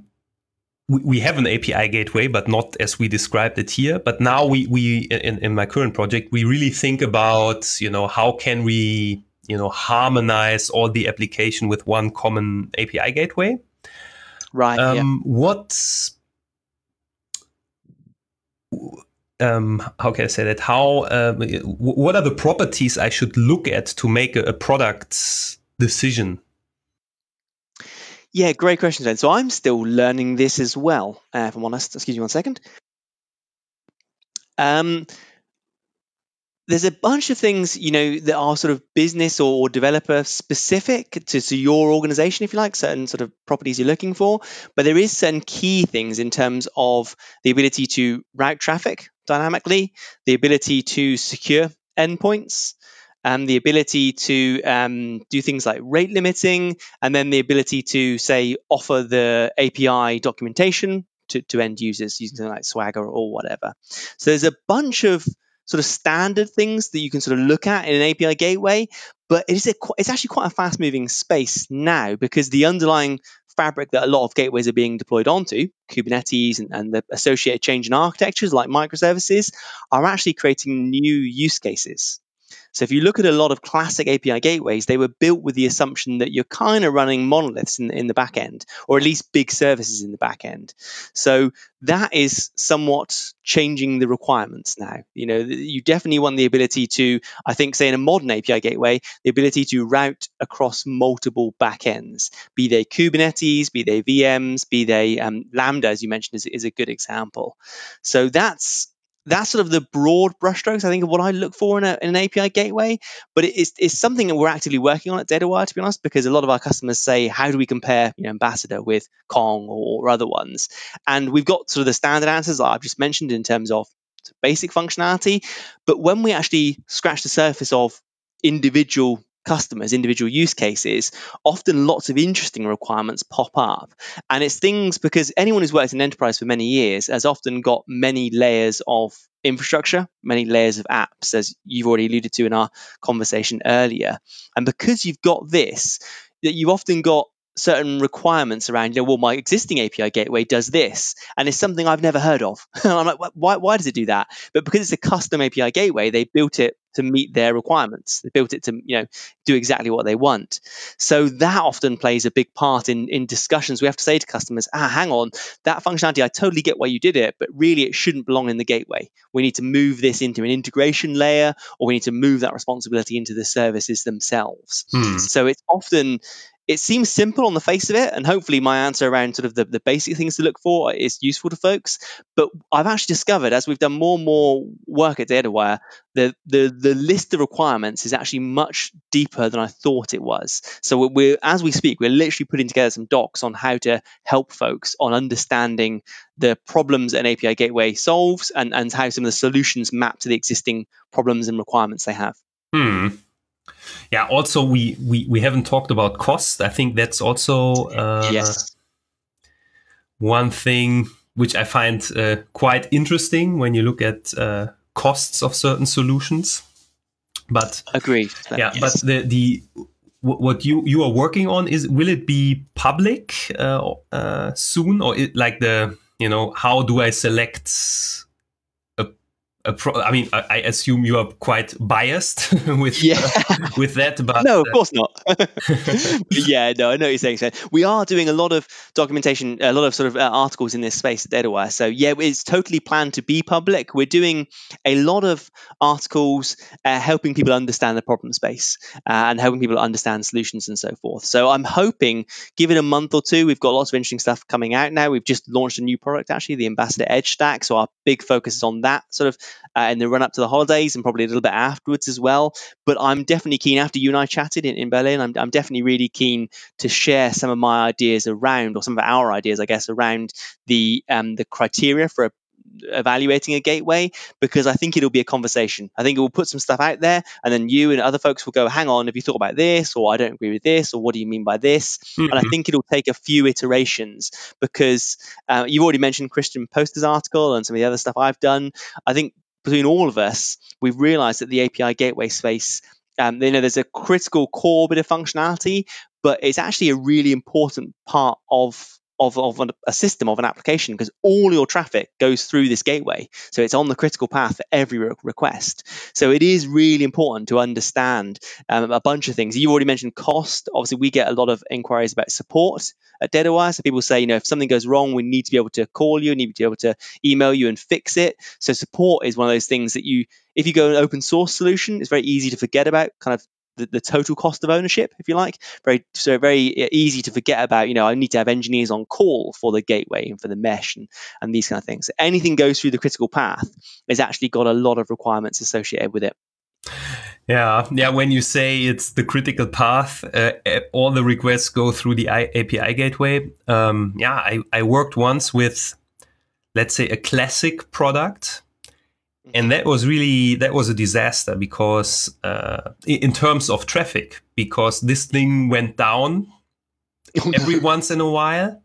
we, we have an API gateway, but not as we described it here. But now we we in, in my current project we really think about you know how can we you know harmonize all the application with one common API gateway. Right. Um, yeah. What? Um, how can I say that? How? Um, what are the properties I should look at to make a, a product decision? Yeah, great question, Sven, So I'm still learning this as well. Uh, if I'm honest, excuse me one second. Um, there's a bunch of things you know that are sort of business or developer specific to, to your organization if you like certain sort of properties you're looking for. But there is certain key things in terms of the ability to route traffic dynamically the ability to secure endpoints and the ability to um, do things like rate limiting and then the ability to say offer the api documentation to, to end users using something like swagger or whatever. So there's a bunch of sort of standard things that you can sort of look at in an API gateway, but it is a, it's actually quite a fast moving space now because the underlying fabric that a lot of gateways are being deployed onto, Kubernetes and, and the associated change in architectures like microservices, are actually creating new use cases. So if you look at a lot of classic API gateways, they were built with the assumption that you're kind of running monoliths in, in the back end, or at least big services in the back end. So that is somewhat changing the requirements now. You know, you definitely want the ability to, I think, say in a modern API gateway, the ability to route across multiple backends, be they Kubernetes, be they VMs, be they um, Lambda, as you mentioned, is, is a good example. So that's that's sort of the broad brushstrokes, I think, of what I look for in, a, in an API gateway. But it's, it's something that we're actively working on at DataWire, to be honest, because a lot of our customers say, how do we compare you know, Ambassador with Kong or, or other ones? And we've got sort of the standard answers that I've just mentioned in terms of basic functionality. But when we actually scratch the surface of individual customers, individual use cases, often lots of interesting requirements pop up. And it's things because anyone who's worked in enterprise for many years has often got many layers of infrastructure, many layers of apps, as you've already alluded to in our conversation earlier. And because you've got this, that you've often got certain requirements around, you know, well, my existing API gateway does this, and it's something I've never heard of. I'm like, why, why does it do that? But because it's a custom API gateway, they built it to meet their requirements. They built it to you know do exactly what they want. So that often plays a big part in in discussions. We have to say to customers, ah, hang on, that functionality, I totally get why you did it, but really it shouldn't belong in the gateway. We need to move this into an integration layer, or we need to move that responsibility into the services themselves. Hmm. So it's often it seems simple on the face of it, and hopefully my answer around sort of the, the basic things to look for is useful to folks. But I've actually discovered as we've done more and more work at DataWire, the the the list of requirements is actually much deeper than I thought it was. So we're as we speak, we're literally putting together some docs on how to help folks on understanding the problems an API gateway solves and, and how some of the solutions map to the existing problems and requirements they have. Hmm. Yeah. Also, we we we haven't talked about cost. I think that's also uh, yes one thing which I find uh, quite interesting when you look at uh, costs of certain solutions. But agree. Yeah, yes. but the the what you you are working on is will it be public uh, uh, soon or it, like the you know how do I select pro- I mean, I, I, assume you are quite biased with yeah. uh, with that, but no, of uh, course not. yeah, no, I know what you're saying. We are doing a lot of documentation, a lot of sort of uh, articles in this space at DataWire. So yeah, it's totally planned to be public. We're doing a lot of articles uh, helping people understand the problem space uh, and helping people understand solutions and so forth. So I'm hoping, give it a month or two, we've got lots of interesting stuff coming out now. We've just launched a new product actually, the Ambassador Edge Stack. So our big focus is on that sort of uh, in the run up to the holidays and probably a little bit afterwards as well. But I'm definitely keen, after you and I chatted in, in Berlin, I'm, I'm definitely really keen to share some of my ideas around, or some of our ideas, I guess, around the um, the criteria for a evaluating a gateway because I think it'll be a conversation. I think it will put some stuff out there, and then you and other folks will go, "Hang on, have you thought about this?" or "I don't agree with this," or "What do you mean by this?" Mm-hmm. And I mm-hmm. think it'll take a few iterations because uh, you've already mentioned Christian Posta's article and some of the other stuff I've done. I think between all of us, we've realized that the API gateway space, um, you know, there's a critical core bit of functionality, but it's actually a really important part of of, of a system of an application because all your traffic goes through this gateway so it's on the critical path for every re- request so it is really important to understand um, a bunch of things you already mentioned cost obviously we get a lot of inquiries about support at DataWire. So people say, you know, if something goes wrong, we need to be able to call you, need to be able to email you and fix it. So support is one of those things that you, if you go an open source solution, it's very easy to forget about kind of the, the, total cost of ownership, if you like. Very so very easy to forget about. You know, I need to have engineers on call for the gateway and for the mesh and, and these kind of things. Anything goes through the critical path has actually got a lot of requirements associated with it. Yeah, yeah. When you say it's the critical path, uh, all the requests go through the API gateway. Um, yeah, I, I worked once with, let's say, a classic product, and that was really that was a disaster because uh, in terms of traffic, because this thing went down every once in a while,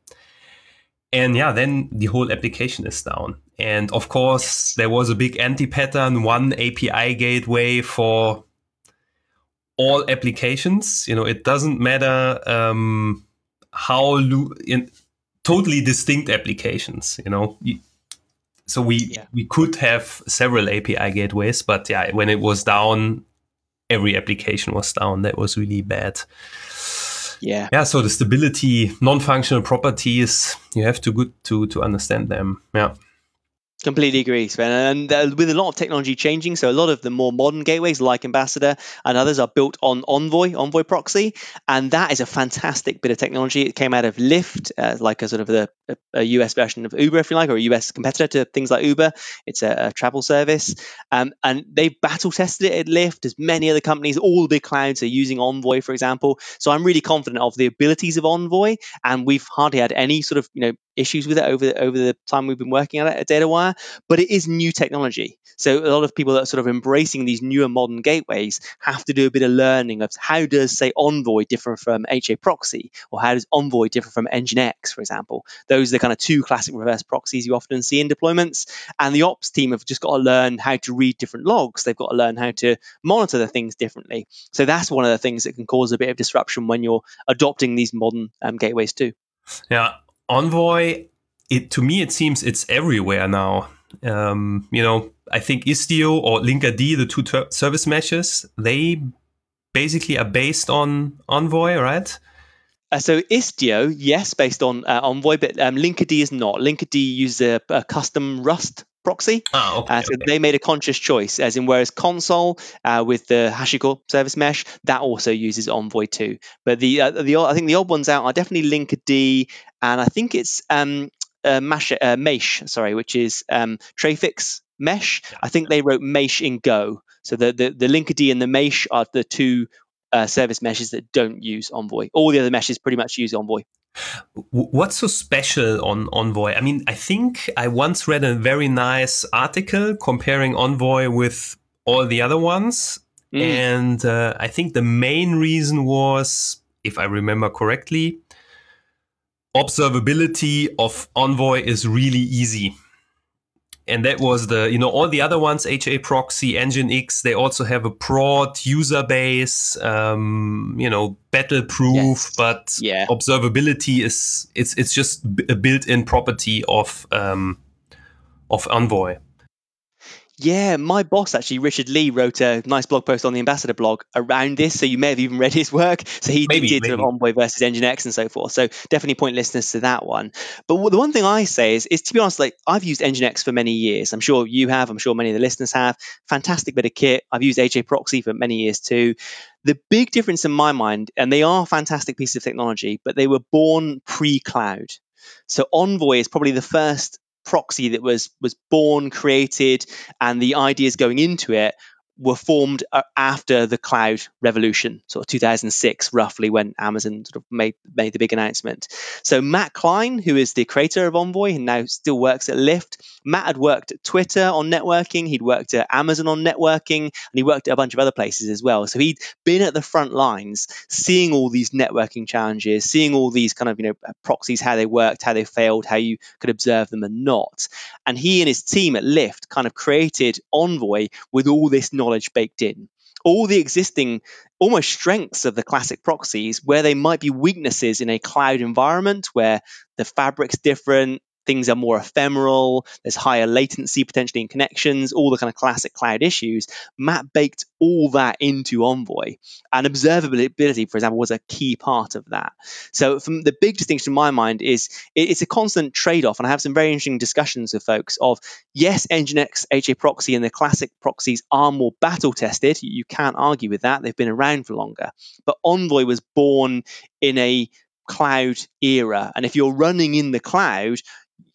and yeah, then the whole application is down. And of course, there was a big anti-pattern, one API gateway for all applications. You know, it doesn't matter um, how in totally distinct applications. You know, so we yeah. we could have several API gateways, but yeah, when it was down, every application was down. That was really bad. Yeah. Yeah. So the stability, non-functional properties, you have to good to to understand them. Yeah. Completely agree, Sven. And uh, with a lot of technology changing, so a lot of the more modern gateways like Ambassador and others are built on Envoy, Envoy proxy, and that is a fantastic bit of technology. It came out of Lyft, uh, like a sort of the, a US version of Uber, if you like, or a US competitor to things like Uber. It's a, a travel service, um, and they've battle tested it at Lyft, as many other companies. All the big clouds are using Envoy, for example. So I'm really confident of the abilities of Envoy, and we've hardly had any sort of you know issues with it over the, over the time we've been working on it at DataWire, but it is new technology. So a lot of people that are sort of embracing these newer modern gateways have to do a bit of learning of how does say Envoy differ from HAProxy, or how does Envoy differ from Nginx, for example. Those are the kind of two classic reverse proxies you often see in deployments. And the ops team have just got to learn how to read different logs. They've got to learn how to monitor the things differently. So that's one of the things that can cause a bit of disruption when you're adopting these modern um, gateways too. Yeah, Envoy, it to me it seems it's everywhere now. Um, you know, I think Istio or Linkerd, the two ter- service meshes, they basically are based on Envoy, right? Uh, so Istio, yes, based on uh, Envoy, but um, Linkerd is not. Linkerd uses a, a custom Rust proxy. Oh, okay, uh, so okay. they made a conscious choice, as in whereas Consul uh, with the HashiCorp service mesh that also uses Envoy too. But the uh, the I think the odd ones out are definitely Linkerd, and I think it's um, uh, Mash, uh, Mesh, sorry, which is um, Traefik's Mesh. I think they wrote Mesh in Go. So the the, the Linkerd and the Mesh are the two uh, service meshes that don't use Envoy. All the other meshes pretty much use Envoy. What's so special on Envoy? I mean, I think I once read a very nice article comparing Envoy with all the other ones. Mm. And uh, I think the main reason was, if I remember correctly, observability of Envoy is really easy. And that was the, you know, all the other ones, HA Proxy, Nginx they also have a broad user base, um, you know, battle proof, Yes. but Yeah. observability is, it's, it's just a built in property of, um, of Envoy. Yeah, my boss actually, Richard Lee, wrote a nice blog post on the Ambassador blog around this. So you may have even read his work. So he Maybe, did sort of. Envoy versus Nginx and so forth. So definitely point listeners to that one. But what- the one thing I say is, is to be honest, like I've used Nginx for many years. I'm sure you have. I'm sure many of the listeners have. Fantastic bit of kit. I've used HAProxy for many years too. The big difference in my mind, and they are fantastic pieces of technology, but they were born pre-cloud. So Envoy is probably the first proxy that was was born, created, and the ideas going into it were formed uh, after the cloud revolution, sort of 2006, roughly when Amazon sort of made made the big announcement. So Matt Klein, who is the creator of Envoy and now still works at Lyft, Matt had worked at Twitter on networking, he'd worked at Amazon on networking, and he worked at a bunch of other places as well. So he'd been at the front lines, seeing all these networking challenges, seeing all these kind of you know proxies, how they worked, how they failed, how you could observe them and not. And he and his team at Lyft kind of created Envoy with all this knowledge baked in. All the existing almost strengths of the classic proxies, where they might be weaknesses in a cloud environment where the fabric's different, things are more ephemeral, there's higher latency potentially in connections, all the kind of classic cloud issues. Matt baked all that into Envoy. And observability, for example, was a key part of that. So, from the big distinction in my mind is it- it's a constant trade-off, and I have some very interesting discussions with folks of yes, Nginx, HAProxy, and the classic proxies are more battle tested. You can't argue with that; they've been around for longer. But Envoy was born in a cloud era, and if you're running in the cloud,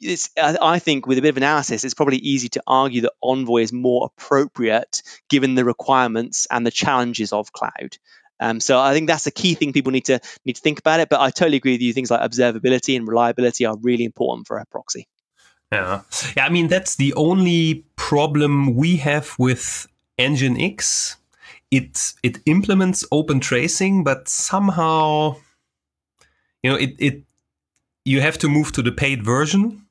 it's, I think with a bit of analysis, it's probably easy to argue that Envoy is more appropriate given the requirements and the challenges of cloud. Um, so I think that's a key thing people need to need to think about it. But I totally agree with you. Things like observability and reliability are really important for a proxy. Yeah. Yeah, I mean that's the only problem we have with Nginx. It it implements open tracing, but somehow you know it it you have to move to the paid version.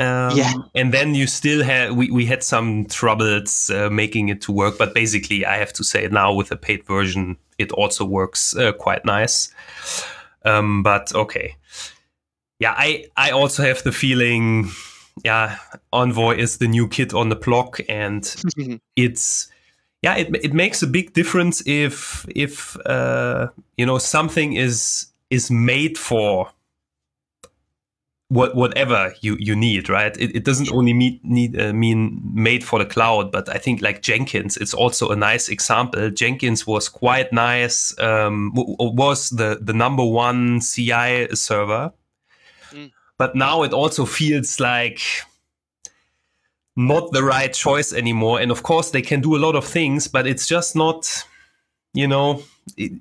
Um, Yeah. and then you still had, we, we had some troubles uh, making it to work but basically i have to say now with the paid version it also works uh, quite nice um, but okay yeah i i also have the feeling yeah envoy is the new kid on the block and it's yeah it, it makes a big difference if if uh, you know something is is made for what whatever you you need right? It, it doesn't only meet, need uh, mean made for the cloud but i think like jenkins it's also a nice example. Jenkins was quite nice um, w- was the the number one ci server. Mm. but now it also feels like not the right choice anymore. And of course they can do a lot of things but it's just not you know it,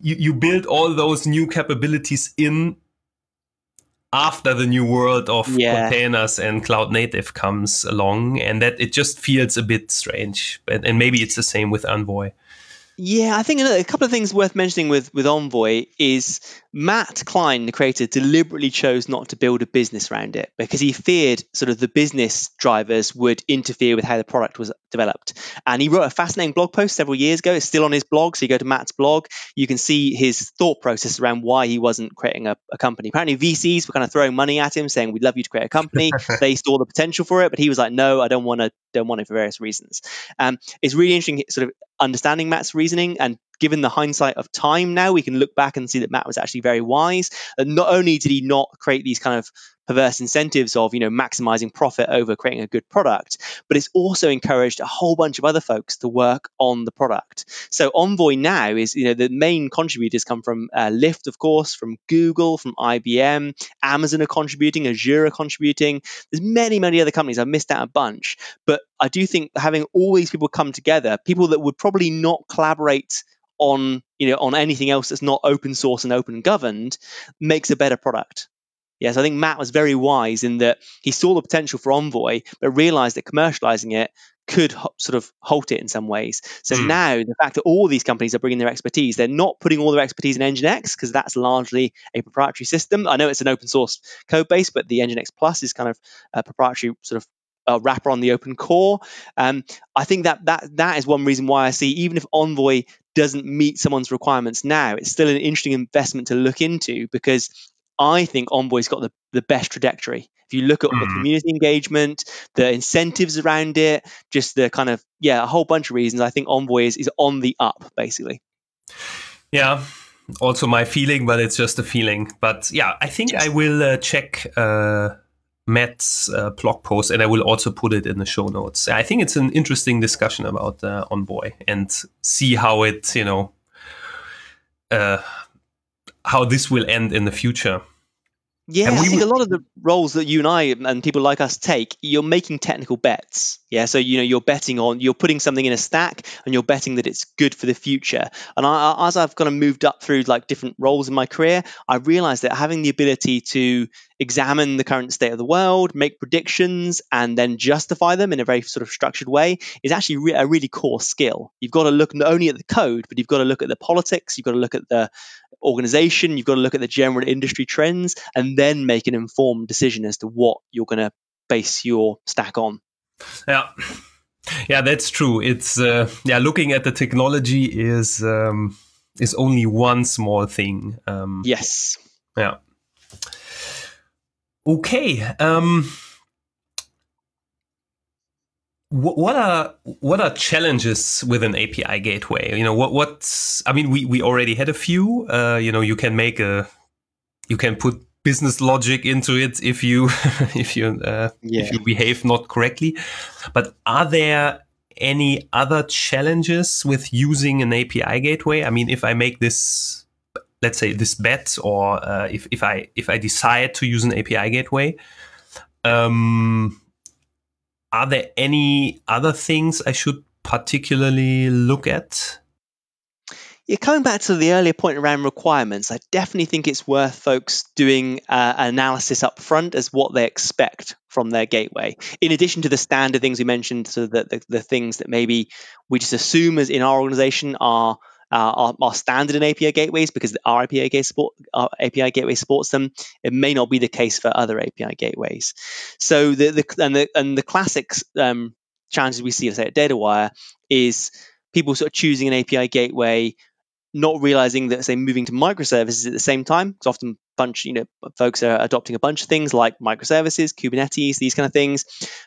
you, you build all those new capabilities in after the new world of Yeah. containers and cloud native comes along and that it just feels a bit strange and, and maybe it's the same with envoy Yeah, I think a couple of things worth mentioning with with Envoy is Matt Klein, the creator, deliberately chose not to build a business around it because he feared sort of the business drivers would interfere with how the product was developed. And he wrote a fascinating blog post several years ago. It's still on his blog, so you go to Matt's blog, you can see his thought process around why he wasn't creating a, a company. Apparently, VCs were kind of throwing money at him, saying, "We'd love you to create a company." they saw the potential for it, but he was like, "No, I don't want to. Don't want it for various reasons." Um, it's really interesting, sort of understanding Matt's reasoning and given the hindsight of time now, we can look back and see that Matt was actually very wise. And not only did he not create these kind of perverse incentives of you know maximizing profit over creating a good product but it's also encouraged a whole bunch of other folks to work on the product. So envoy now is you know the main contributors come from uh, lyft of course from google from ibm amazon are contributing azure are contributing. There's many many other companies. I've missed out a bunch. But i do think having all these people come together people that would probably not collaborate on you know on anything else that's not open source and open governed makes a better product Yes, I think Matt was very wise in that he saw the potential for Envoy, but realized that commercializing it could ho- sort of halt it in some ways. So mm. now the fact that all these companies are bringing their expertise, they're not putting all their expertise in Nginx because that's largely a proprietary system. I know it's an open source code base, but the Nginx Plus is kind of a proprietary sort of uh, wrapper on the open core. Um, I think that that that is one reason why I see even if Envoy doesn't meet someone's requirements now, it's still an interesting investment to look into because I think Envoy's got the, the best trajectory. If you look at mm. the community engagement, the incentives around it, just the kind of, yeah, a whole bunch of reasons, I think Envoy is, is on the up, basically. Yeah, also my feeling, but it's just a feeling. But yeah, I think yes. I will uh, check uh, Matt's uh, blog post and I will also put it in the show notes. I think it's an interesting discussion about uh, Envoy and see how it, you know, uh, how this will end in the future. Yeah, I think a lot of the roles that you and I and people like us take, you're making technical bets. Yeah, so you know you're betting on you're putting something in a stack and you're betting that it's good for the future. And I, as I've kind of moved up through like different roles in my career, I realized that having the ability to examine the current state of the world, make predictions, and then justify them in a very sort of structured way is actually re- a really core skill. You've got to look not only at the code, but you've got to look at the politics, you've got to look at the organization, you've got to look at the general industry trends, and then make an informed decision as to what you're going to base your stack on. Yeah. Yeah, that's true. It's uh, yeah, looking at the technology is um, is only one small thing. Um, yes. Yeah. Okay. Um, what are what are challenges with an API gateway? You know, what what's I mean, we we already had a few. Uh, you know, you can make a you can put business logic into it if you if you uh, yeah. if you behave not correctly. But are there any other challenges with using an API gateway? I mean, if I make this let's say this bet or uh, if, if I if I decide to use an API gateway, um, are there any other things I should particularly look at? Yeah, coming back to the earlier point around requirements, I definitely think it's worth folks doing uh, analysis up front as what they expect from their gateway. In addition to the standard things we mentioned, so that the, the things that maybe we just assume as in our organization are uh, are, are, standard in API gateways because our API, gateway support, our API gateway supports them. It may not be the case for other API gateways. So the, the and the and the classics um, challenges we see, say at DataWire, is people sort of choosing an API gateway not realizing that say moving to microservices at the same time because often bunch you know folks are adopting a bunch of things like microservices kubernetes these kind of things.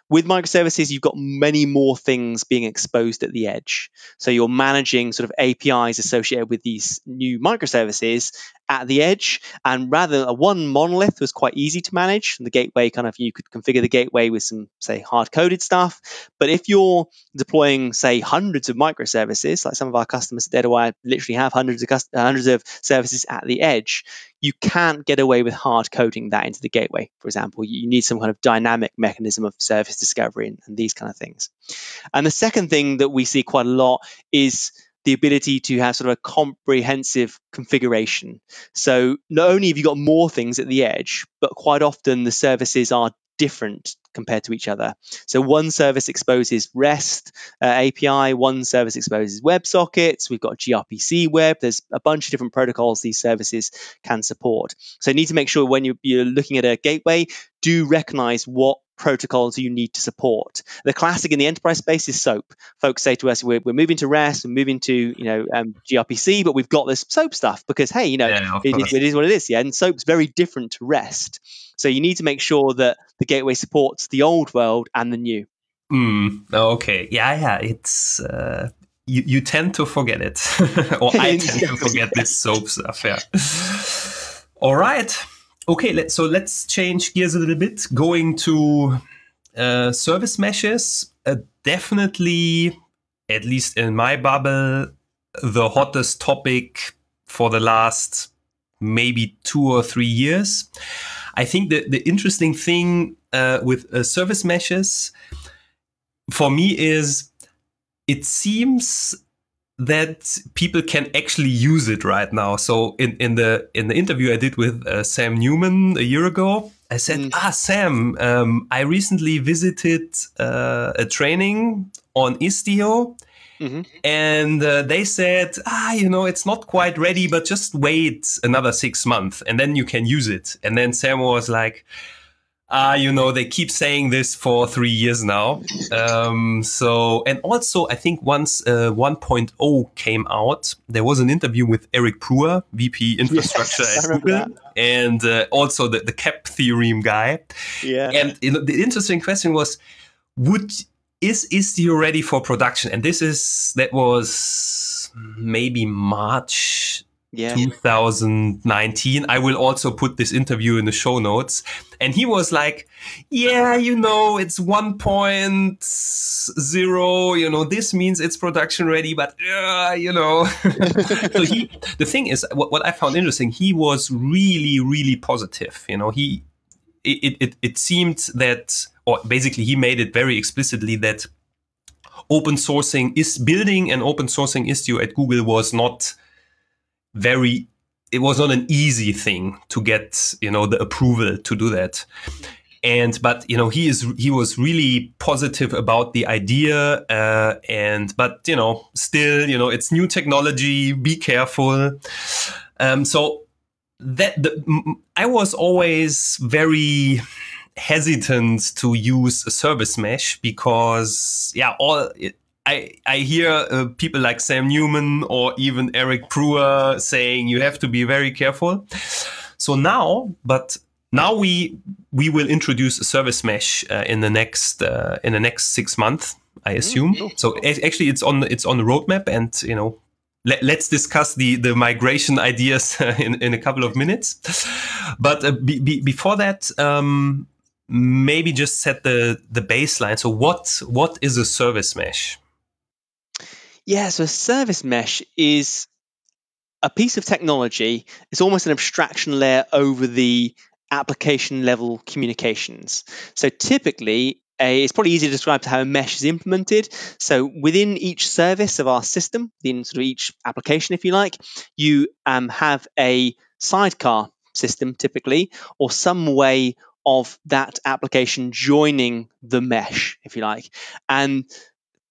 With microservices you've got many more things being exposed at the edge. So you're managing sort of apis associated with these new microservices at the edge. And rather a one monolith was quite easy to manage. The gateway kind of you could configure the gateway with some say hard coded stuff. But if you're deploying say hundreds of microservices like some of our customers at DataWire literally have hundreds of uh, hundreds of services at the edge you can't get away with hard coding that into the gateway, for example. You need some kind of dynamic mechanism of service discovery and, and these kind of things. And the second thing that we see quite a lot is the ability to have sort of a comprehensive configuration. So not only have you got more things at the edge, but quite often the services are different compared to each other. So one service exposes REST uh, API, one service exposes WebSockets. We've got gRPC web. There's a bunch of different protocols these services can support. So you need to make sure when you're, you're looking at a gateway, do recognize what protocols you need to support. The classic in the enterprise space is SOAP. Folks say to us, we're, we're moving to REST, we're moving to you know um, gRPC, but we've got this SOAP stuff because hey, you know yeah, it, it is what it is. Yeah, and SOAP's very different to REST. So you need to make sure that the gateway supports the old world and the new. Mm, okay. Yeah, yeah. It's uh, you, you tend to forget it, or I tend to forget this soap stuff. Yeah. All right. Okay. Let, so let's change gears a little bit. Going to uh, service meshes. Uh, definitely, at least in my bubble, the hottest topic for the last maybe two or three years. I think that the interesting thing uh, with uh, service meshes for me is it seems that people can actually use it right now. So in, in the in the interview I did with uh, Sam Newman a year ago, I said, mm. "Ah, Sam, um, I recently visited uh, a training on Istio." Mm-hmm. And uh, they said, ah, you know, it's not quite ready, but just wait another six months and then you can use it. And then Sam was like, ah, you know, they keep saying this for three years now. Um, so, and also, I think once uh, 1.0 came out, there was an interview with Eric Brewer, VP Infrastructure yes, at Google, that. and uh, also the, the CAP theorem guy. Yeah. And know, the interesting question was, would is is Istio ready for production? And this is that was maybe March yeah. 2019. I will also put this interview in the show notes. And he was like, Yeah, you know, it's 1.0. You know, this means it's production ready, but, uh, you know. so he, the thing is, what, what I found interesting, he was really, really positive. You know, he, it, it, it seemed that or basically he made it very explicitly that open sourcing is building and open sourcing Istio at Google was not very it was not an easy thing to get you know the approval to do that. And but you know he is he was really positive about the idea uh, and but you know still you know it's new technology be careful. Um, so that the, I was always very hesitant to use a service mesh because yeah all it, I, I hear uh, people like Sam Newman or even Eric Brewer saying you have to be very careful. So now, but now we we will introduce a service mesh uh, in the next uh, in the next six months, I mm-hmm. assume. Mm-hmm. So actually, it's on it's on the roadmap, and you know let, us discuss the, the migration ideas in, in a couple of minutes. But uh, be, be, before that, um, maybe just set the the baseline. So what what is a service mesh? Yeah, so a service mesh is a piece of technology. It's almost an abstraction layer over the application level communications. So typically, a, it's probably easy to describe to how a mesh is implemented. So within each service of our system, in sort of each application, if you like, you um, have a sidecar system typically, or some way of that application joining the mesh, if you like. And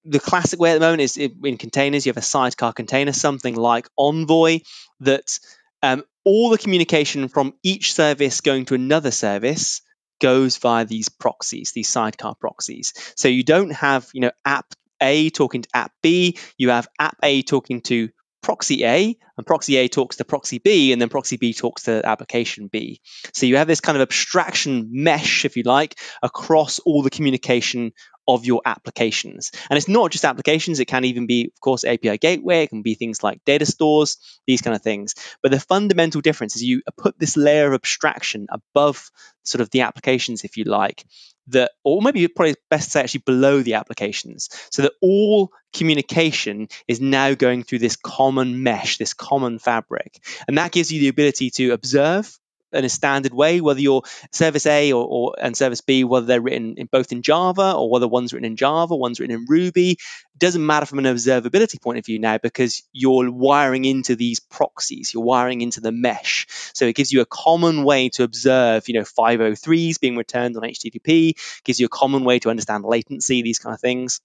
the classic way at the moment is in containers, you have a sidecar container, something like Envoy, that um, all the communication from each service going to another service goes via these proxies, these sidecar proxies. So you don't have, you know, app A talking to app B, you have app A talking to proxy A, and proxy A talks to proxy B, and then proxy B talks to application B. So you have this kind of abstraction mesh, if you like, across all the communication of your applications. And it's not just applications, it can even be, of course, API gateway, it can be things like data stores, these kind of things. But the fundamental difference is you put this layer of abstraction above sort of the applications, if you like, that, or maybe probably best to say actually below the applications, so that all communication is now going through this common mesh, this common fabric. And that gives you the ability to observe in a standard way, whether you're service A or, or and service B, whether they're written in both in Java or whether one's written in Java, one's written in Ruby. Doesn't matter from an observability point of view now because you're wiring into these proxies, you're wiring into the mesh. So it gives you a common way to observe, you know, 503s being returned on HTTP, gives you a common way to understand latency, these kind of things.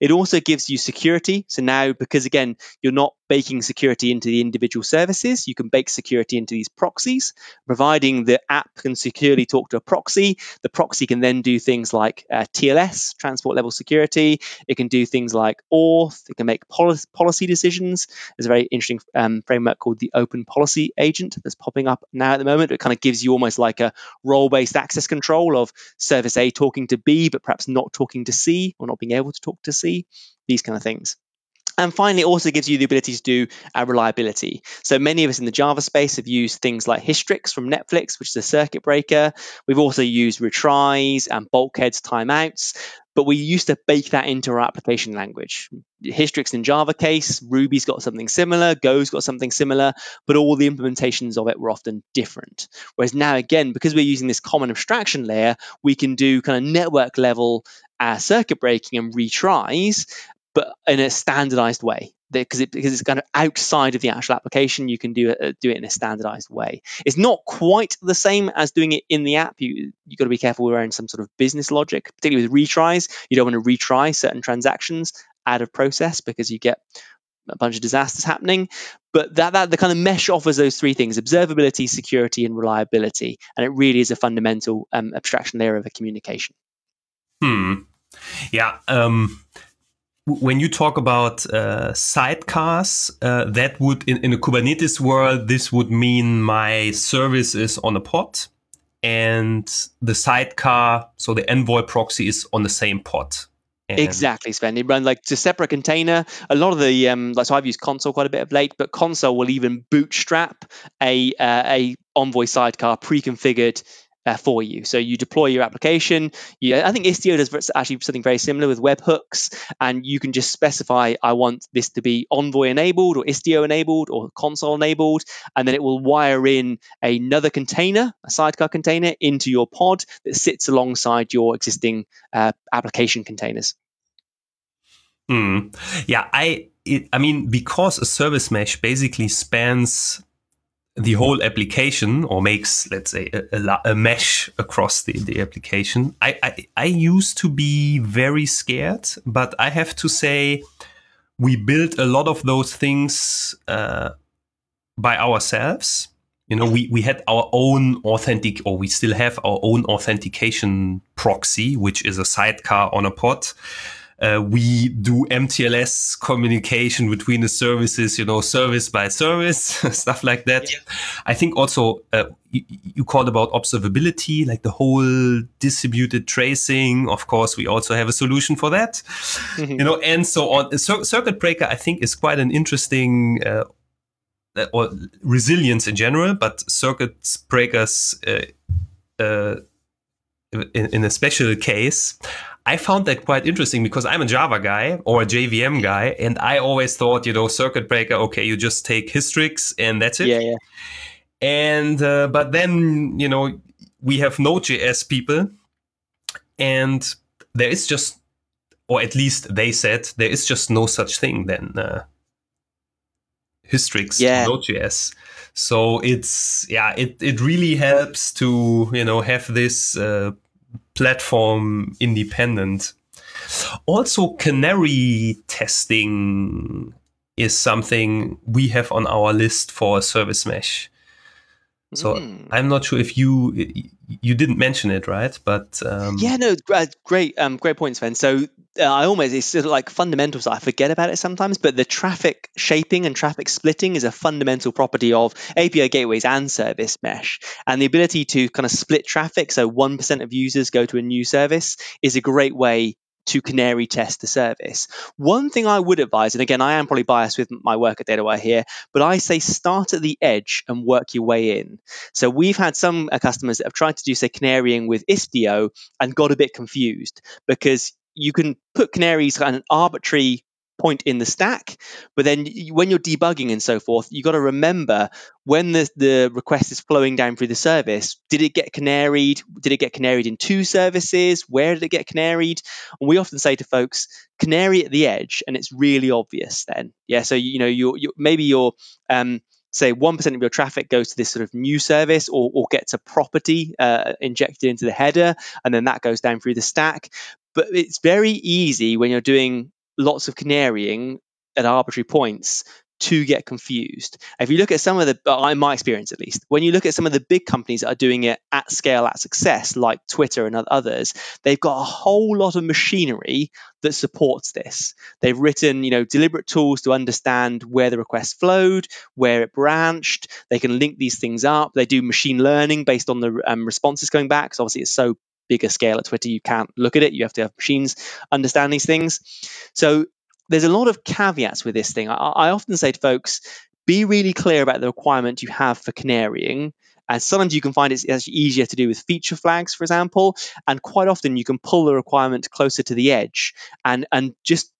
It also gives you security. So now, because again, you're not baking security into the individual services, you can bake security into these proxies, providing the app can securely talk to a proxy. The proxy can then do things like uh, TLS, transport level security. It can do things like auth. It can make policy, policy decisions. There's a very interesting um, framework called the Open Policy Agent that's popping up now at the moment. It kind of gives you almost like a role based access control of service A talking to B, but perhaps not talking to C or not being able to talk to C, these kind of things. And finally, it also gives you the ability to do uh, reliability. So many of us in the Java space have used things like Hystrix from Netflix, which is a circuit breaker. We've also used retries and bulkheads timeouts, but we used to bake that into our application language. Hystrix in Java case, Ruby's got something similar, Go's got something similar, but all the implementations of it were often different. Whereas now, again, because we're using this common abstraction layer, we can do kind of network level uh, circuit breaking and retries, but in a standardized way. Because it, because it's kind of outside of the actual application you can do it uh, do it in a standardized way. It's not quite the same as doing it in the app. You you got to be careful around some sort of business logic particularly with retries. You don't want to retry certain transactions out of process because you get a bunch of disasters happening. But that, that the kind of mesh offers those three things observability security and reliability. And it really is a fundamental um, abstraction layer of a communication. Hmm. Yeah um when you talk about uh, sidecars, uh, that would in, in a Kubernetes world, this would mean my service is on a pod and the sidecar, so the Envoy proxy is on the same pod. And exactly, Sven. It runs like a separate container. A lot of the um, like so I've used Consul quite a bit of late, but Consul will even bootstrap a uh, a Envoy sidecar pre-configured uh, for you. So you deploy your application. You, I think Istio does actually something very similar with webhooks, and you can just specify I want this to be Envoy enabled or Istio enabled or Consul enabled, and then it will wire in another container, a sidecar container, into your pod that sits alongside your existing uh, application containers. Mm. Yeah, I it, I mean because a service mesh basically spans the whole application or makes let's say a, a, a mesh across the, the application I, I, I used to be very scared but i have to say we built a lot of those things uh, by ourselves. You know we, we had our own authentic or we still have our own authentication proxy which is a sidecar on a pod uh, we do MTLS communication between the services, you know, service by service, stuff like that. Yeah. I think also uh, you, you called about observability, like the whole distributed tracing. Of course, we also have a solution for that, mm-hmm. you know, and so on. Cir- Circuit Breaker, I think, is quite an interesting. Uh, uh or resilience in general, but circuit breakers uh, uh, in, in, a special case, I found that quite interesting because I'm a Java guy or a JVM guy, and I always thought, you know, circuit breaker, okay, you just take Hystrix and that's it. Yeah, yeah. And uh, but then you know we have Node.js people, and there is just, or at least they said there is just no such thing then. Uh, Hystrix yeah. Node.js. So it's yeah, it it really helps to you know have this uh, platform independent. Also, canary testing is something we have on our list for service mesh. So mm. I'm not sure if you you didn't mention it, right? But um, yeah, no, great, um, great point, Sven. So uh, I almost it's sort of like fundamentals. I forget about it sometimes, but the traffic shaping and traffic splitting is a fundamental property of API gateways and service mesh, and the ability to kind of split traffic. So one percent of users go to a new service is a great way to canary test the service. One thing I would advise, and again, I am probably biased with my work at DataWire here, but I say start at the edge and work your way in. So we've had some uh, customers that have tried to do, say, canarying with Istio and got a bit confused because you can put canaries on an arbitrary point in the stack. But then when you're debugging and so forth, you've got to remember when the, the request is flowing down through the service, did it get canaried? Did it get canaried in two services? Where did it get canaried? And we often say to folks, canary at the edge, and it's really obvious then. Yeah, so you know, you you maybe you're um, say 1% of your traffic goes to this sort of new service or, or gets a property uh, injected into the header, and then that goes down through the stack. But it's very easy when you're doing lots of canarying at arbitrary points to get confused. If you look at some of the, uh, in my experience at least, when you look at some of the big companies that are doing it at scale, at success, like Twitter and others, they've got a whole lot of machinery that supports this. They've written, you know, deliberate tools to understand where the request flowed, where it branched. They can link these things up. They do machine learning based on the um, responses going back. Because obviously, it's so big a scale at Twitter, you can't look at it. You have to have machines understand these things. So there's a lot of caveats with this thing. I, I often say to folks, be really clear about the requirement you have for canarying. And sometimes you can find it's actually easier to do with feature flags, for example. And quite often you can pull the requirement closer to the edge and, and just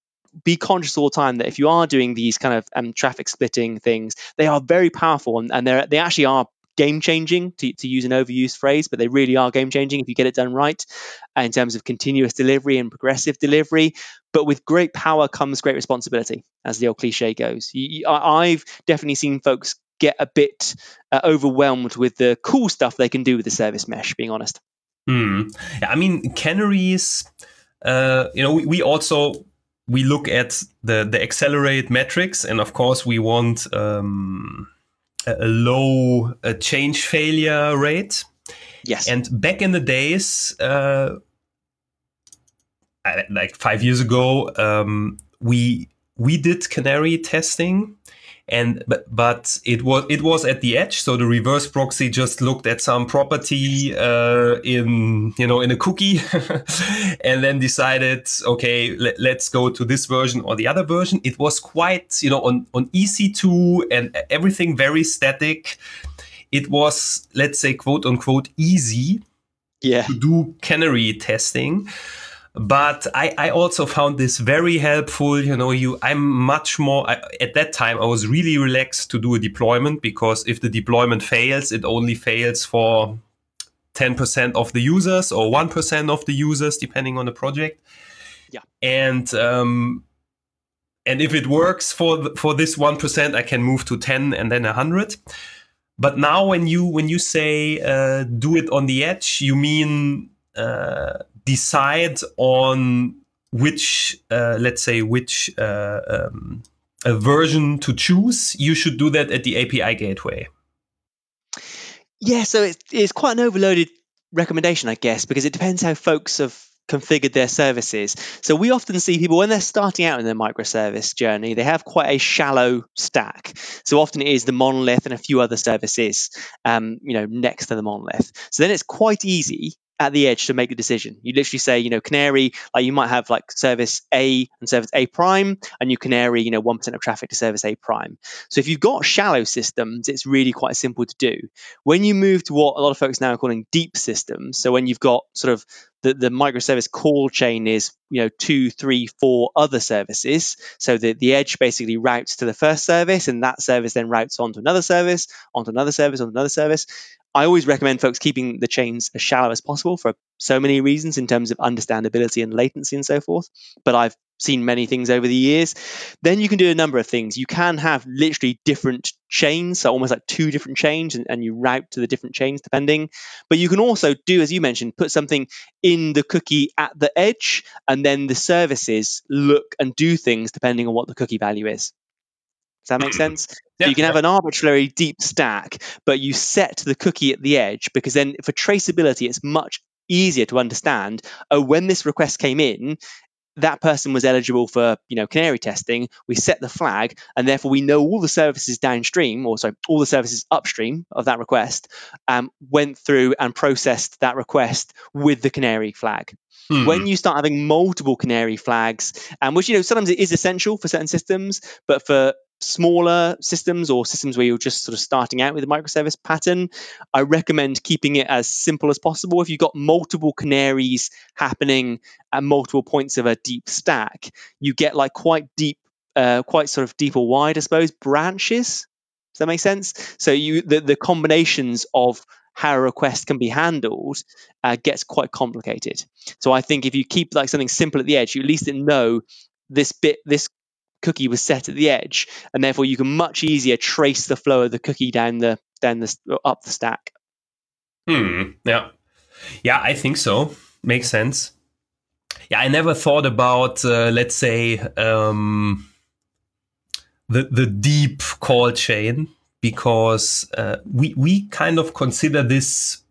be conscious all the time that if you are doing these kind of um, traffic splitting things, they are very powerful and, and they they actually are game changing to, to use an overused phrase, but they really are game changing if you get it done right uh, in terms of continuous delivery and progressive delivery. But with great power comes great responsibility, as the old cliche goes. You, I've definitely seen folks get a bit uh, overwhelmed with the cool stuff they can do with the service mesh, being honest. Hmm. Yeah, I mean, canaries, uh, you know, we, we also we look at the the accelerate metrics, and of course, we want um, a low change failure rate. Yes. And back in the days, uh, like five years ago, um, we we did canary testing and but but it was it was at the edge. So the reverse proxy just looked at some property uh, in you know in a cookie and then decided okay let, let's go to this version or the other version. It was quite you know on on ec2 and everything very static. It was let's say quote unquote easy yeah. to do canary testing but I, I also found this very helpful you know you i'm much more I, at that time i was really relaxed to do a deployment because if the deployment fails it only fails for 10% of the users or 1% of the users depending on the project. Yeah. And um and if it works for the, for this 1% i can move to 10 and then 100 but now when you when you say uh, do it on the edge you mean uh, decide on which, uh, let's say, which uh, um, version to choose, you should do that at the API gateway. Yeah, so it's, it's quite an overloaded recommendation, I guess, because it depends how folks have configured their services. So we often see people when they're starting out in their microservice journey, they have quite a shallow stack. So often it is the monolith and a few other services, um, you know, next to the monolith. So then it's quite easy at the edge to make the decision. You literally say, you know, canary, like you might have like service A and service A prime, and you canary, you know, 1% of traffic to service A prime. So if you've got shallow systems, it's really quite simple to do. When you move to what a lot of folks now are calling deep systems, so when you've got sort of the, the microservice call chain is, you know, two, three, four other services. So the, the edge basically routes to the first service, and that service then routes onto another service, onto another service, onto another service. I always recommend folks keeping the chains as shallow as possible for so many reasons in terms of understandability and latency and so forth. But I've seen many things over the years. Then you can do a number of things. You can have literally different chains, so almost like two different chains, and, and, you route to the different chains depending. But you can also do, as you mentioned, put something in the cookie at the edge, and then the services look and do things depending on what the cookie value is. Does that make sense? Yeah, so you can have an arbitrary deep stack, but you set the cookie at the edge because then for traceability, it's much easier to understand. Oh, when this request came in, that person was eligible for you know canary testing. We set the flag and therefore we know all the services downstream or sorry all the services upstream of that request um, went through and processed that request with the canary flag. Hmm. When you start having multiple canary flags, um, which you know sometimes it is essential for certain systems, but for smaller systems or systems where you're just sort of starting out with a microservice pattern, I recommend keeping it as simple as possible. If you've got multiple canaries happening at multiple points of a deep stack, you get like quite deep uh, quite sort of deep or wide, I suppose, branches. Does that make sense? So you the, the combinations of how a request can be handled uh, gets quite complicated. So I think if you keep like something simple at the edge, you at least know this bit, this cookie was set at the edge, and therefore you can much easier trace the flow of the cookie down the down the up the stack. Hmm. Yeah. Yeah, I think so. Makes sense. Yeah, I never thought about, uh, let's say, um, the the deep call chain because uh, we we kind of consider this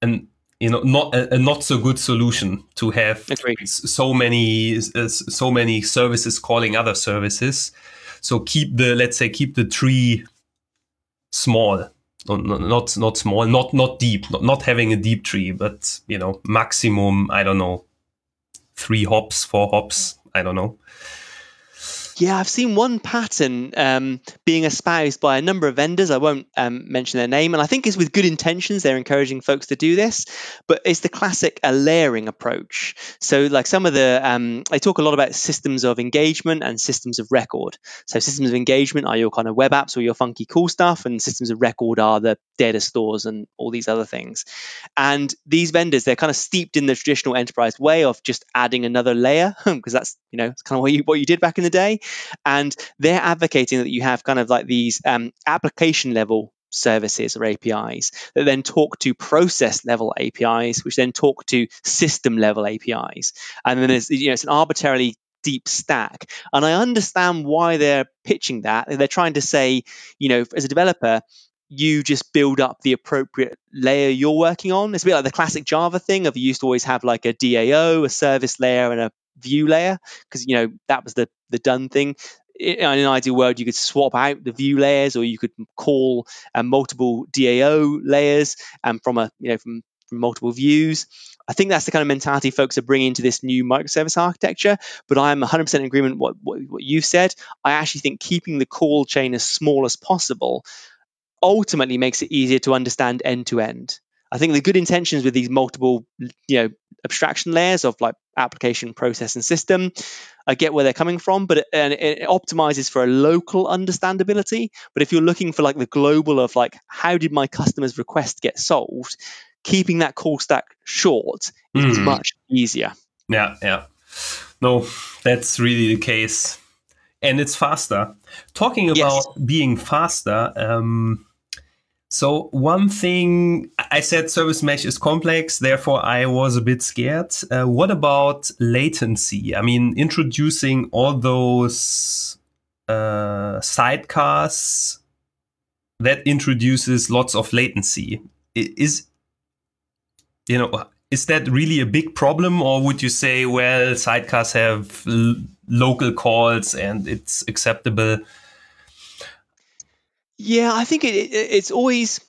an you know not a, a not so good solution to have Agreed. so many uh, so many services calling other services. So keep the let's say keep the tree small not not not small not not deep not, not having a deep tree but you know maximum i don't know three hops four hops i don't know Yeah, I've seen one pattern um, being espoused by a number of vendors. I won't um, mention their name, and I think it's with good intentions. They're encouraging folks to do this, but it's the classic a layering approach. So, like some of the, um, they talk a lot about systems of engagement and systems of record. So, systems of engagement are your kind of web apps or your funky cool stuff, and systems of record are the data stores and all these other things. And these vendors, they're kind of steeped in the traditional enterprise way of just adding another layer because that's you know it's kind of what you what you did back in the day and they're advocating that you have kind of like these um, application level services or APIs that then talk to process level APIs, which then talk to system level APIs. And then there's, you know, it's an arbitrarily deep stack. And I understand why they're pitching that. They're trying to say, you know, as a developer, you just build up the appropriate layer you're working on. It's a bit like the classic Java thing of you used to always have like a DAO, a service layer, and a view layer because you know that was the the done thing in an ideal world you could swap out the view layers or you could call um, multiple dao layers and um, from a you know from, from multiple views I think that's the kind of mentality folks are bringing to this new microservice architecture. But I'm 100% in agreement with what, what, what you've said. I actually think keeping the call chain as small as possible ultimately makes it easier to understand end to end. I think the good intentions with these multiple, you know, abstraction layers of like application, process, and system, I get where they're coming from, but it, and it optimizes for a local understandability. But if you're looking for like the global of like how did my customer's request get solved, keeping that call stack short is mm. much easier. Yeah, yeah. No, that's really the case, and it's faster. Talking about yes. being faster. Um, so one thing I said service mesh is complex, therefore I was a bit scared. Uh, what about latency? I mean, introducing all those uh, sidecars that introduces lots of latency. Is you know is that really a big problem, or would you say, well, sidecars have local calls and it's acceptable? Yeah, I think it, it, it's always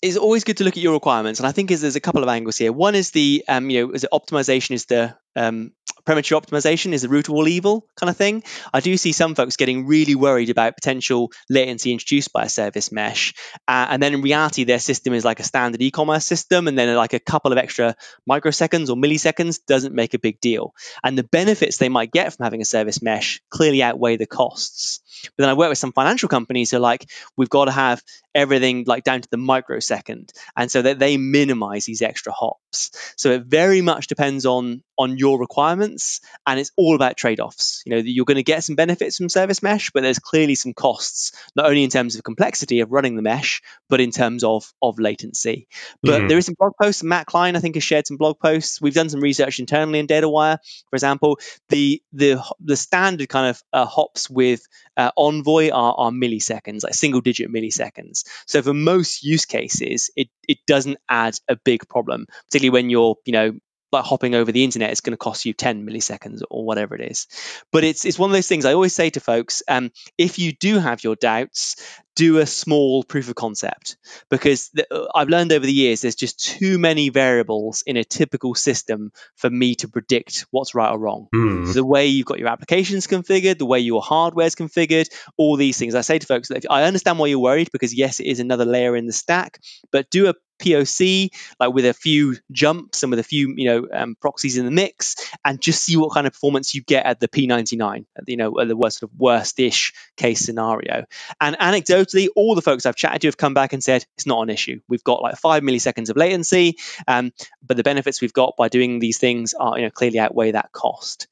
it's always good to look at your requirements, and I think is there's a couple of angles here. One is the um, you know, is optimization is the um, premature optimization is the root of all evil kind of thing. I do see some folks getting really worried about potential latency introduced by a service mesh, uh, and then in reality, their system is like a standard e-commerce system, and then like a couple of extra microseconds or milliseconds doesn't make a big deal. And the benefits they might get from having a service mesh clearly outweigh the costs. But then I work with some financial companies who are like, we've got to have everything like down to the microsecond, and so that they minimize these extra hops. So it very much depends on on your requirements, and it's all about trade-offs. You know, you're going to get some benefits from service mesh, but there's clearly some costs, not only in terms of complexity of running the mesh, but in terms of of latency. But mm-hmm. there is some blog posts. Matt Klein, I think, has shared some blog posts. We've done some research internally in DataWire, for example. The the the standard kind of uh, hops with uh, Envoy are, are milliseconds, like single digit milliseconds. So for most use cases, it, it doesn't add a big problem, particularly when you're, you know, like hopping over the internet it's going to cost you 10 milliseconds or whatever it is but it's it's one of those things i always say to folks um, if you do have your doubts do a small proof of concept because the, uh, I've learned over the years there's just too many variables in a typical system for me to predict what's right or wrong. Mm. The way you've got your applications configured, the way your hardware is configured, all these things. I say to folks that if, I understand why you're worried because yes, it is another layer in the stack, but do a POC, like with a few jumps and with a few, you know, um, proxies in the mix, and just see what kind of performance you get at the P99, you know, at the worst sort of worst-ish case scenario. And anecdotally, all the folks I've chatted to have come back and said it's not an issue. We've got like five milliseconds of latency, um, but the benefits we've got by doing these things are, you know, clearly outweigh that cost.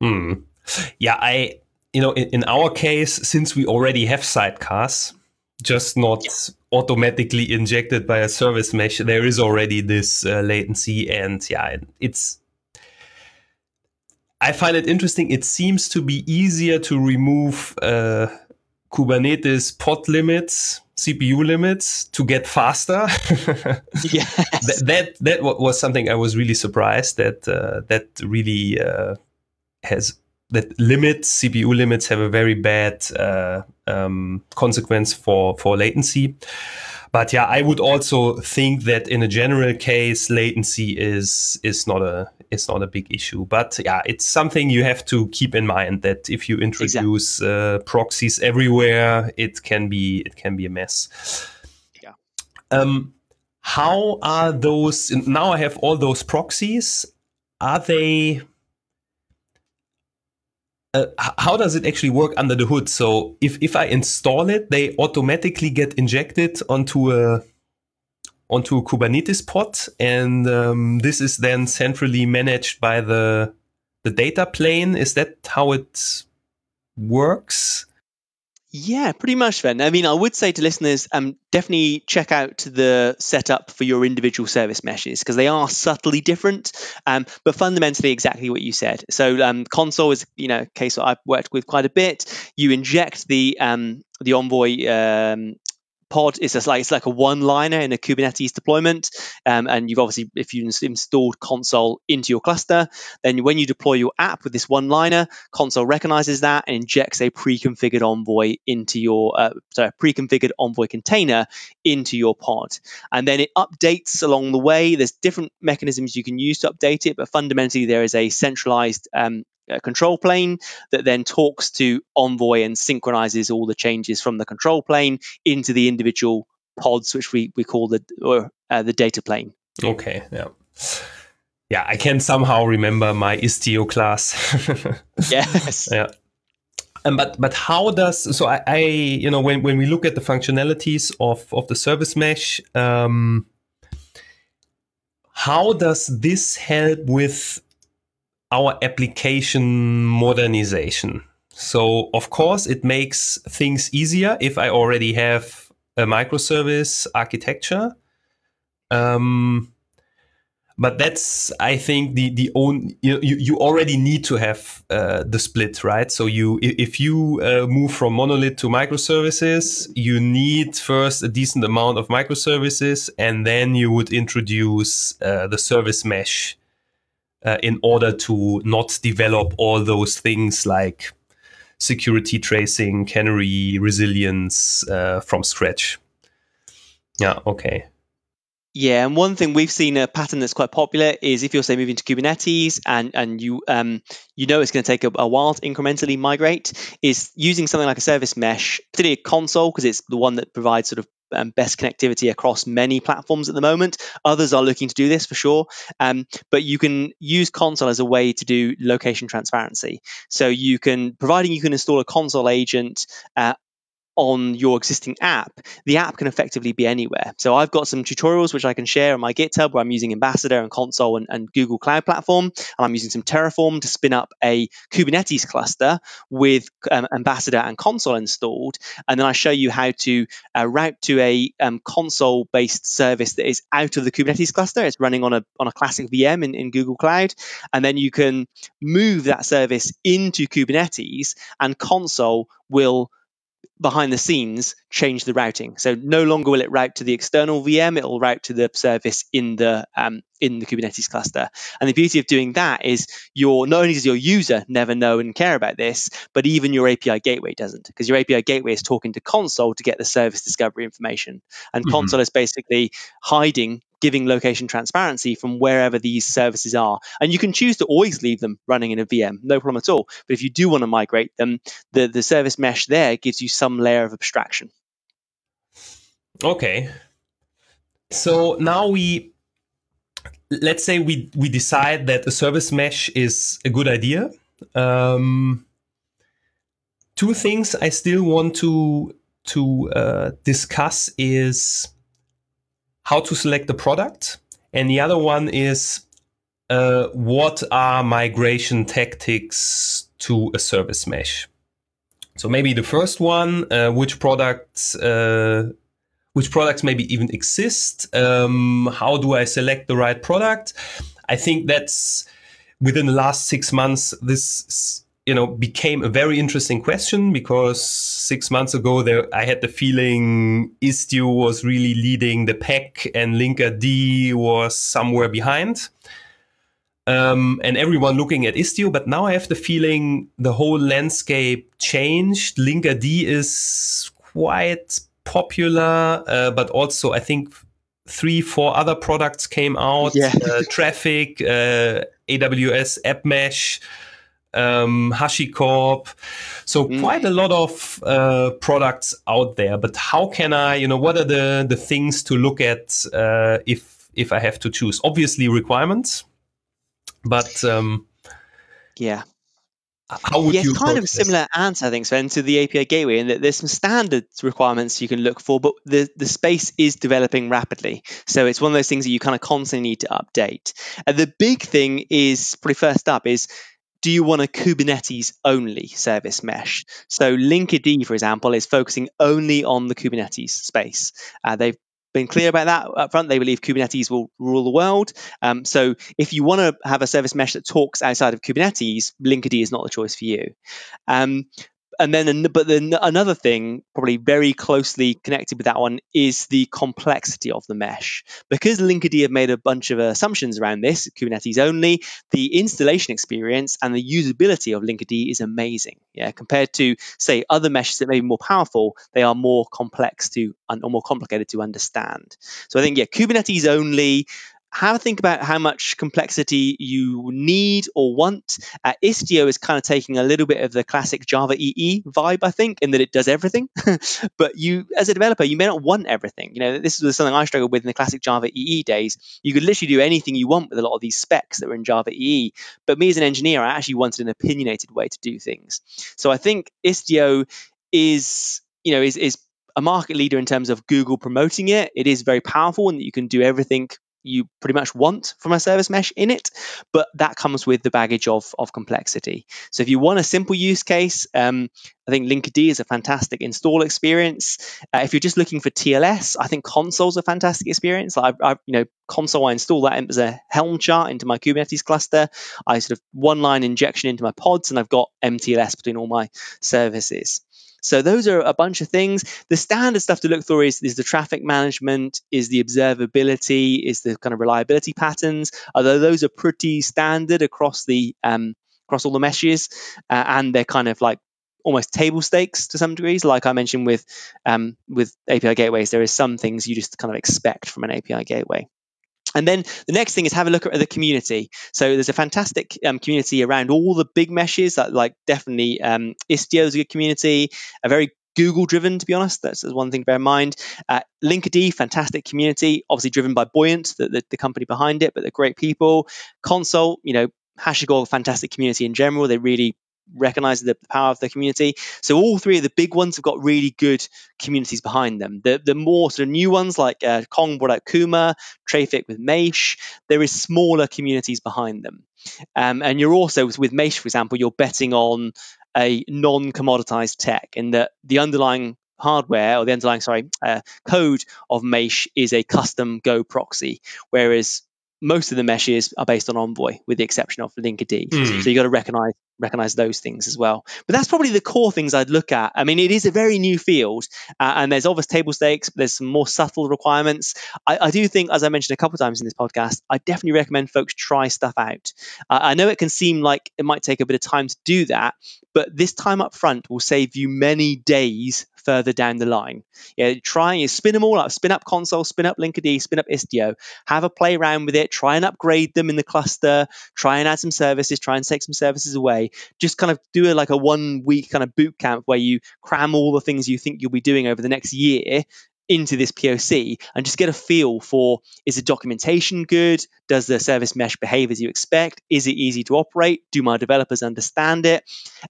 Hmm. Yeah, I, you know, in, in our case, since we already have sidecars, just not automatically injected by a service mesh. There is already this uh, latency, and yeah, it's. I find it interesting. It seems to be easier to remove uh, Kubernetes pod limits, CPU limits to get faster. yes. that, that that was something I was really surprised that uh, that really uh, has that limits CPU limits have a very bad uh, um, consequence for for latency. But yeah, I would also think that in a general case, latency is is not a is not a big issue. But yeah, it's something you have to keep in mind that if you introduce exactly. uh, proxies everywhere, it can be it can be a mess. Yeah. Um, how are those? Now I have all those proxies. Are they uh, how does it actually work under the hood? So if, if I install it, they automatically get injected onto a onto a Kubernetes pod, and um, this is then centrally managed by the the data plane. Is that how it works? Yeah, pretty much then. I mean, I would say to listeners, um, definitely check out the setup for your individual service meshes because they are subtly different, um, but fundamentally exactly what you said. So um, Consul is, you know, a case that I've worked with quite a bit. You inject the um, the Envoy um, pod is just like it's like a one liner in a kubernetes deployment. Um, and you've obviously if you installed Consul into your cluster then when you deploy your app with this one liner Consul recognizes that and injects a pre-configured envoy into your uh, sorry pre-configured envoy container into your pod. And then it updates along the way. There's different mechanisms you can use to update it but fundamentally there is a centralized um, uh, control plane that then talks to Envoy and synchronizes all the changes from the control plane into the individual pods, which we, we call the or uh, the data plane. Okay, yeah. Yeah, I can somehow remember my Istio class. yes. Yeah. Um, but but how does so I, I, you know when, when we look at the functionalities of of the service mesh um, how does this help with our application modernization. So, of course, it makes things easier if I already have a microservice architecture. Um, but that's, I think, the the own you you, already need to have uh, the split, right? So you if you uh, move from monolith to microservices, you need first a decent amount of microservices, and then you would introduce uh, the service mesh uh, in order to not develop all those things like security tracing, canary, resilience uh, from scratch. Yeah, okay. Yeah, and one thing we've seen a pattern that's quite popular is if you're say moving to Kubernetes and and you um you know it's going to take a, a, while to incrementally migrate, is using something like a service mesh, particularly a Consul because it's the one that provides sort of um, best connectivity across many platforms at the moment. Others are looking to do this for sure, um, but you can use Consul as a way to do location transparency. So you can, providing you can install a Consul agent uh, on your existing app, the app can effectively be anywhere. So I've got some tutorials which I can share on my GitHub where I'm using Ambassador and Consul and, and, Google Cloud Platform. And I'm using some Terraform to spin up a Kubernetes cluster with um, Ambassador and Consul installed. And then I show you how to uh, route to a um, Consul based service that is out of the Kubernetes cluster. It's running on a, on a classic VM in, in Google Cloud. And then you can move that service into Kubernetes and Consul will behind the scenes change the routing. So no longer will it route to the external VM; it will route to the service in the um, in the Kubernetes cluster. And the beauty of doing that is your not only does your user never know and care about this, but even your API gateway doesn't, because your API gateway is talking to Consul to get the service discovery information, and mm-hmm. Consul is basically hiding giving location transparency from wherever these services are. And you can choose to always leave them running in a VM, no problem at all. But if you do want to migrate them, the, the service mesh there gives you some layer of abstraction. Okay. So now we let's say we we decide that a service mesh is a good idea. Um, two things I still want to to uh, discuss is how to select the product, and the other one is uh, what are migration tactics to a service mesh. So maybe the first one, uh, which products uh, which products maybe even exist. Um, how do I select the right product? I think that's within the last six months, this you know became a very interesting question because six months ago there I had the feeling Istio was really leading the pack and Linkerd was somewhere behind. Um, and everyone looking at Istio, but now I have the feeling the whole landscape changed. Linkerd is quite popular, uh, but also I think three, four other products came out. Yeah. Uh, Traefik, uh, AWS App Mesh, um, HashiCorp. So mm. quite a lot of uh, products out there. But how can I, you know, what are the the things to look at uh, if if I have to choose? Obviously requirements, but um, yeah. How would yeah, you? It's kind of a similar answer, I think, Sven, to the API gateway, in that there's some standards requirements you can look for, but the, the space is developing rapidly. So it's one of those things that you kind of constantly need to update. And the big thing is, probably first up, is do you want a Kubernetes only service mesh? So Linkerd, for example, is focusing only on the Kubernetes space. Uh, they've been clear about that up front. They believe Kubernetes will rule the world. Um, so if you want to have a service mesh that talks outside of Kubernetes, Linkerd is not the choice for you. Um, and then but then another thing probably very closely connected with that one is the complexity of the mesh. Because linkerd have made a bunch of assumptions around this kubernetes only the installation experience and the usability of linkerd is amazing. Yeah compared to say other meshes that may be more powerful they are more complex to or more complicated to understand. So i think yeah kubernetes only have a think about how much complexity you need or want. Uh, Istio is kind of taking a little bit of the classic Java EE vibe, I think, in that it does everything. but you, as a developer, you may not want everything. You know, this was something I struggled with in the classic Java EE days. You could literally do anything you want with a lot of these specs that were in Java EE. But me as an engineer, I actually wanted an opinionated way to do things. So I think Istio is, you know, is is a market leader in terms of Google promoting it. It is very powerful and that you can do everything you pretty much want from a service mesh in it, but that comes with the baggage of, of complexity. So if you want a simple use case, um, I think Linkerd is a fantastic install experience. Uh, if you're just looking for TLS, I think Consul's a fantastic experience. I've, I've, you know, Consul, I install that as a Helm chart into my Kubernetes cluster. I sort of one line injection into my pods, and I've got MTLS between all my services. So those are a bunch of things. The standard stuff to look for is, is the traffic management, is the observability, is the kind of reliability patterns. Although those are pretty standard across the um, across all the meshes, uh, and they're kind of like almost table stakes to some degrees. Like I mentioned with um, with API gateways, there is some things you just kind of expect from an API gateway. And then the next thing is have a look at the community. So there's a fantastic um, community around all the big meshes, that, like definitely um, Istio is a good community, a very Google driven, to be honest. That's, one thing to bear in mind. Uh, Linkerd, fantastic community, obviously driven by Buoyant, the, the, the, company behind it, but they're great people. Consul, you know, HashiCorp, fantastic community in general. They really recognize the power of the community. So all three of the big ones have got really good communities behind them. The the more sort of new ones like uh, Kong brought out Kuma, Traefik with Mesh, there is smaller communities behind them. Um, and you're also with Mesh, for example, you're betting on a non-commoditized tech in that the underlying hardware or the underlying sorry uh, code of mesh is a custom Go proxy, whereas most of the meshes are based on Envoy, with the exception of Linkerd. Mm. So you got to recognize recognize those things as well. But that's probably the core things I'd look at. I mean, it is a very new field, uh, and there's obvious table stakes. But there's some more subtle requirements. I, I, do think, as I mentioned a couple times in this podcast, I definitely recommend folks try stuff out. Uh, I know it can seem like it might take a bit of time to do that, but this time up front will save you many days further down the line. Yeah, try and spin them all up, spin up Consul, spin up Linkerd, spin up Istio, have a play around with it, try and upgrade them in the cluster, try and add some services, try and take some services away. Just kind of do a, like a one week kind of boot camp where you cram all the things you think you'll be doing over the next year into this POC and just get a feel for is the documentation good? Does the service mesh behave as you expect? Is it easy to operate? Do my developers understand it?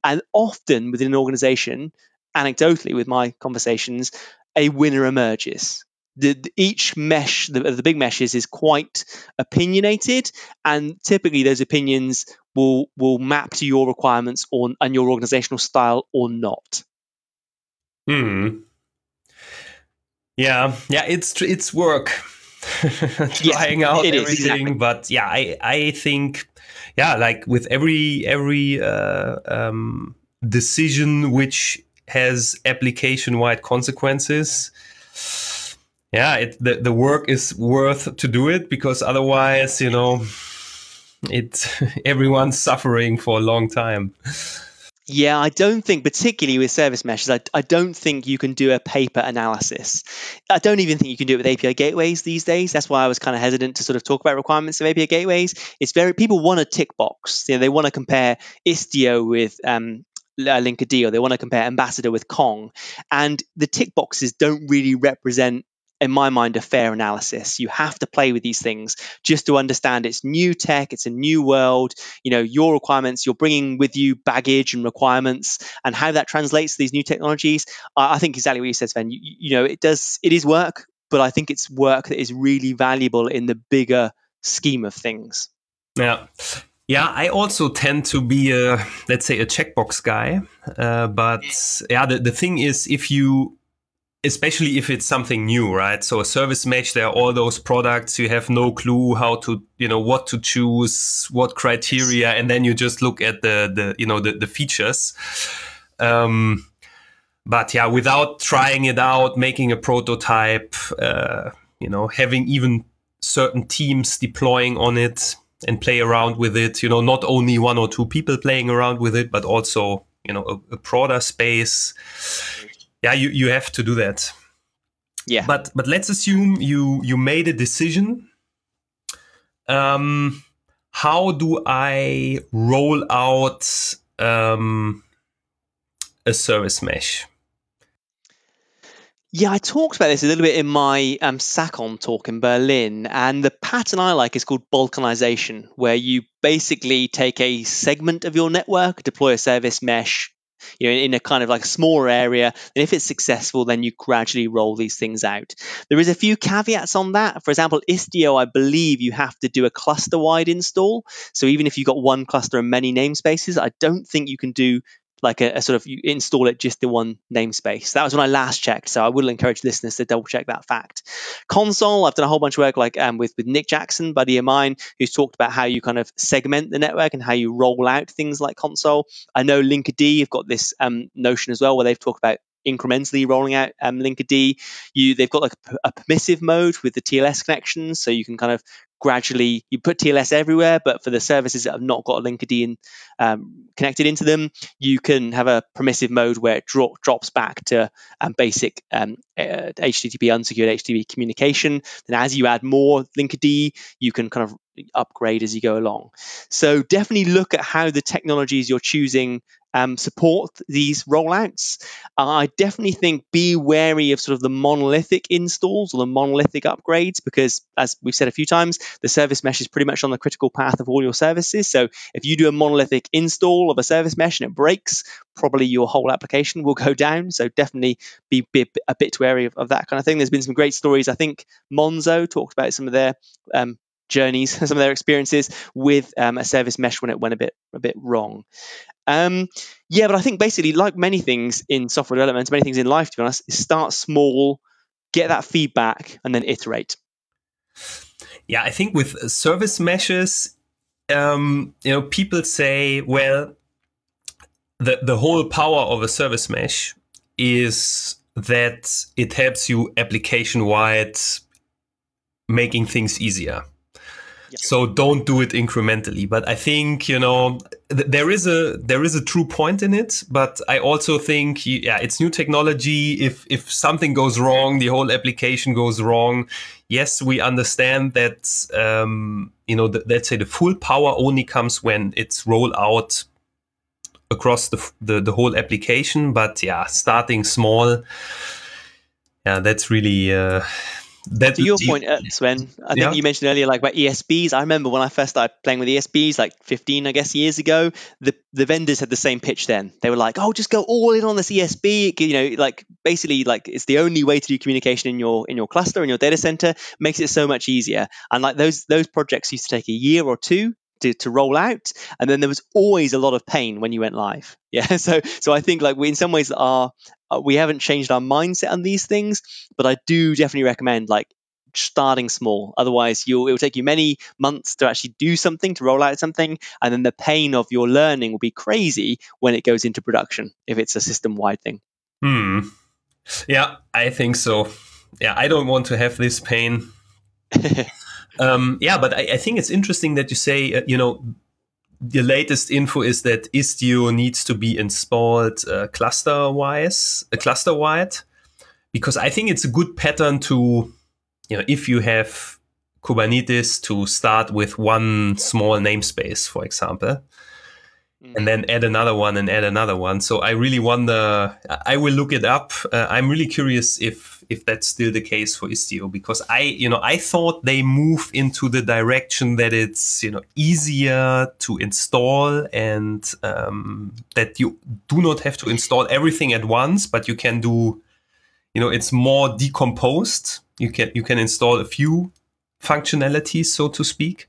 And often within an organization, anecdotally with my conversations, a winner emerges. The, the, each mesh, the, the big meshes, is quite opinionated, and typically those opinions will will map to your requirements or and your organizational style or not. Hmm. Yeah, yeah, it's it's work trying yeah, out everything, is, exactly. but yeah, I I think yeah, like with every every uh, um, decision which has application wide consequences. Yeah, it the, the work is worth to do it because otherwise, you know, it everyone's suffering for a long time. Yeah, I don't think, particularly with service meshes, I, I don't think you can do a paper analysis. I don't even think you can do it with API gateways these days. That's why I was kind of hesitant to sort of talk about requirements of API gateways. It's very people want a tick box. You know, they want to compare Istio with um, Linkerd or they want to compare Ambassador with Kong, and the tick boxes don't really represent in my mind, a fair analysis. You have to play with these things just to understand it's new tech, it's a new world. You know, your requirements, you're bringing with you baggage and requirements, and how that translates to these new technologies. I, I think exactly what you said, Sven. You, you know, it does, it is work, but I think it's work that is really valuable in the bigger scheme of things. Yeah. Yeah, I also tend to be a, let's say, a checkbox guy. Uh, but yeah, the, the thing is, if you especially if it's something new, right? So a service mesh, there are all those products. You have no clue how to, you know, what to choose, what criteria, and then you just look at the, the, you know, the, the features. Um, but yeah, without trying it out, making a prototype, uh, you know, having even certain teams deploying on it and play around with it, you know, not only one or two people playing around with it, but also, you know, a, a broader space yeah, you, you have to do that. Yeah. But but let's assume you you made a decision. Um, how do I roll out um, a service mesh? Yeah, I talked about this a little bit in my um, SACON talk in Berlin, and the pattern I like is called balkanization, where you basically take a segment of your network, deploy a service mesh, you know, in a kind of like a smaller area. And if it's successful, then you gradually roll these things out. There is a few caveats on that. For example, Istio, I believe you have to do a cluster wide install. So even if you've got one cluster and many namespaces, I don't think you can do like a, a, sort of you install it just in one namespace. That was when I last checked, so I will encourage listeners to double check that fact. Consul, I've done a whole bunch of work like um, with with Nick Jackson, buddy of mine, who's talked about how you kind of segment the network and how you roll out things like Consul. I know Linkerd have got this um, notion as well where they've talked about incrementally rolling out um, Linkerd. You they've got like a, a, permissive mode with the TLS connections, so you can kind of gradually you put TLS everywhere, but for the services that have not got Linkerd in, um, connected into them, you can have a permissive mode where it dro- drops back to um, basic um, uh, HTTP unsecured HTTP communication. Then as you add more Linkerd, you can kind of upgrade as you go along. So definitely look at how the technologies you're choosing um, support these rollouts. Uh, I definitely think be wary of sort of the monolithic installs or the monolithic upgrades because, as we've said a few times, the service mesh is pretty much on the critical path of all your services. So if you do a monolithic install of a service mesh and it breaks, probably your whole application will go down. So definitely be, be a bit wary of, of, that kind of thing. There's been some great stories. I think Monzo talked about some of their um, journeys, some of their experiences with um, a service mesh when it went a bit a bit wrong. Um, yeah, but I think basically, like many things in software development, many things in life, to be honest, start small, get that feedback, and then iterate. Yeah, I think with service meshes, um, you know, people say, well, the the whole power of a service mesh is that it helps you application wide making things easier. So don't do it incrementally. But I think you know th- there is a there is a true point in it. But I also think yeah, it's new technology. If if something goes wrong, the whole application goes wrong. Yes, we understand that um, you know let's say the full power only comes when it's rolled out across the, the the whole application. But yeah, starting small. Yeah, that's really. Uh, that, to your point, uh, Sven, I think yeah. you mentioned earlier, like about ESBs. I remember when I first started playing with ESBs, like 15, I guess, years ago. The the vendors had the same pitch then. They were like, "Oh, just go all in on this ESB." You know, like basically, like it's the only way to do communication in your in your cluster in your data center. Makes it so much easier. And like those those projects used to take a year or two to, to roll out and then there was always a lot of pain when you went live yeah so so i think like we in some ways are uh, we haven't changed our mindset on these things but i do definitely recommend like starting small. Otherwise you'll, it will take you many months to actually do something to roll out something and then the pain of your learning will be crazy when it goes into production if it's a system wide thing. Hmm. Yeah i think so. Yeah i don't want to have this pain. Um, yeah, but I, I, think it's interesting that you say, uh, you know, the latest info is that Istio needs to be installed uh, cluster wise, uh, cluster wide, because I think it's a good pattern to, you know, if you have Kubernetes to start with one small namespace, for example, and mm. then add another one and add another one. So I really wonder. I will look it up. Uh, I'm really curious if if that's still the case for Istio because I you know I thought they move into the direction that it's you know easier to install and um, that you do not have to install everything at once, but you can do you know it's more decomposed. You can you can install a few functionalities, so to speak.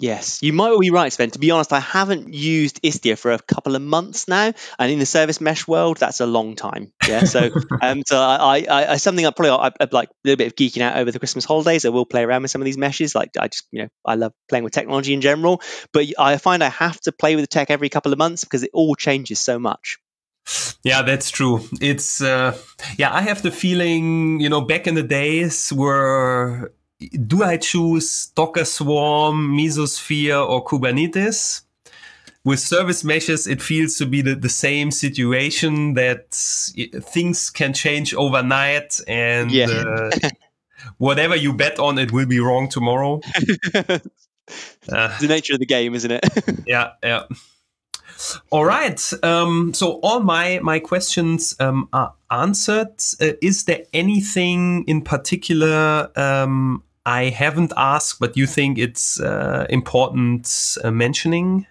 Yes, you might be right, Sven. To be honest, I haven't used Istio for a couple of months now, and in the service mesh world, that's a long time. Yeah, so um, so I, I, I something I probably I, I like a little bit of geeking out over the Christmas holidays. I will play around with some of these meshes. Like I just you know I love playing with technology in general, but I find I have to play with the tech every couple of months because it all changes so much. Yeah, that's true. It's uh, yeah, I have the feeling, you know, back in the days where do I choose Docker Swarm, Mesosphere, or Kubernetes? With service meshes, it feels to be the, the same situation that things can change overnight and yeah. uh, whatever you bet on, it will be wrong tomorrow. uh, the nature of the game, isn't it? yeah, yeah. All right. Um, so all my my questions um, are answered. Uh, is there anything in particular um, I haven't asked, but you think it's uh, important uh, mentioning?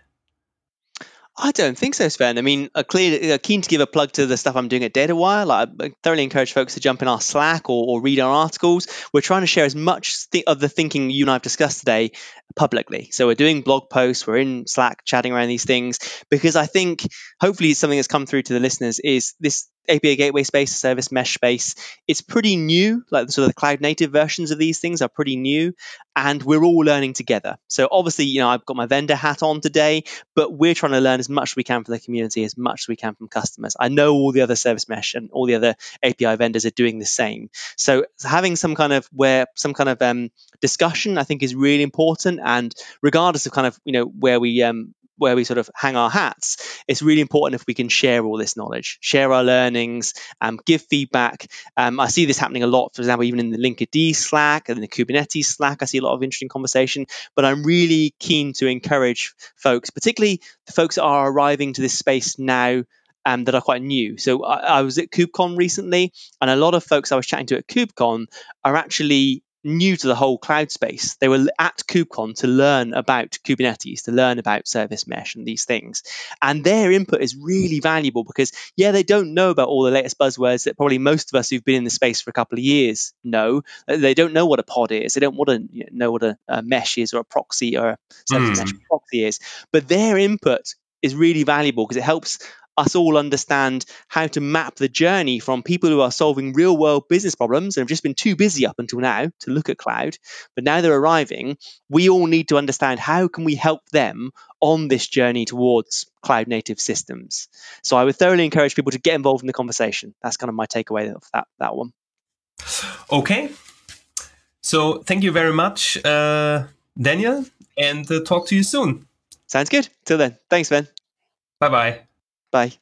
I don't think so, Sven. I mean, uh, clear, uh, keen to give a plug to the stuff I'm doing at DataWire. Like, I thoroughly encourage folks to jump in our Slack or, or read our articles. We're trying to share as much th- of the thinking you and I have discussed today publicly. So we're doing blog posts, we're in Slack chatting around these things because I think hopefully something that's come through to the listeners is this API gateway space, service mesh space. It's pretty new, like the sort of the cloud native versions of these things are pretty new, and we're all learning together. So obviously, you know, I've got my vendor hat on today, but we're trying to learn as much as we can from the community, as much as we can from customers. I know all the other service mesh and all the other API vendors are doing the same. So having some kind of where some kind of um, discussion, I think, is really important. And regardless of kind of you know where we um, where we sort of hang our hats, it's really important if we can share all this knowledge, share our learnings, um, give feedback. Um, I see this happening a lot, for example, even in the Linkerd Slack and the Kubernetes Slack. I see a lot of interesting conversation, but I'm really keen to encourage folks, particularly the folks that are arriving to this space now um, that are quite new. So I, I, was at KubeCon recently, and a lot of folks I was chatting to at KubeCon are actually new to the whole cloud space. They were at KubeCon to learn about Kubernetes, to learn about service mesh and these things. And their input is really valuable because, yeah, they don't know about all the latest buzzwords that probably most of us who've been in the space for a couple of years know. They don't know what a pod is. They don't want to know what a, a, mesh is or a proxy or a service mm. mesh proxy is. But their input is really valuable because it helps us all understand how to map the journey from people who are solving real world business problems and have just been too busy up until now to look at cloud, but now they're arriving, we all need to understand how can we help them on this journey towards cloud native systems. So I would thoroughly encourage people to get involved in the conversation. That's kind of my takeaway of that, that one. Okay. So thank you very much, uh, Daniel, and uh, talk to you soon. Sounds good. Till then. Thanks, Sven. Bye-bye. Bye.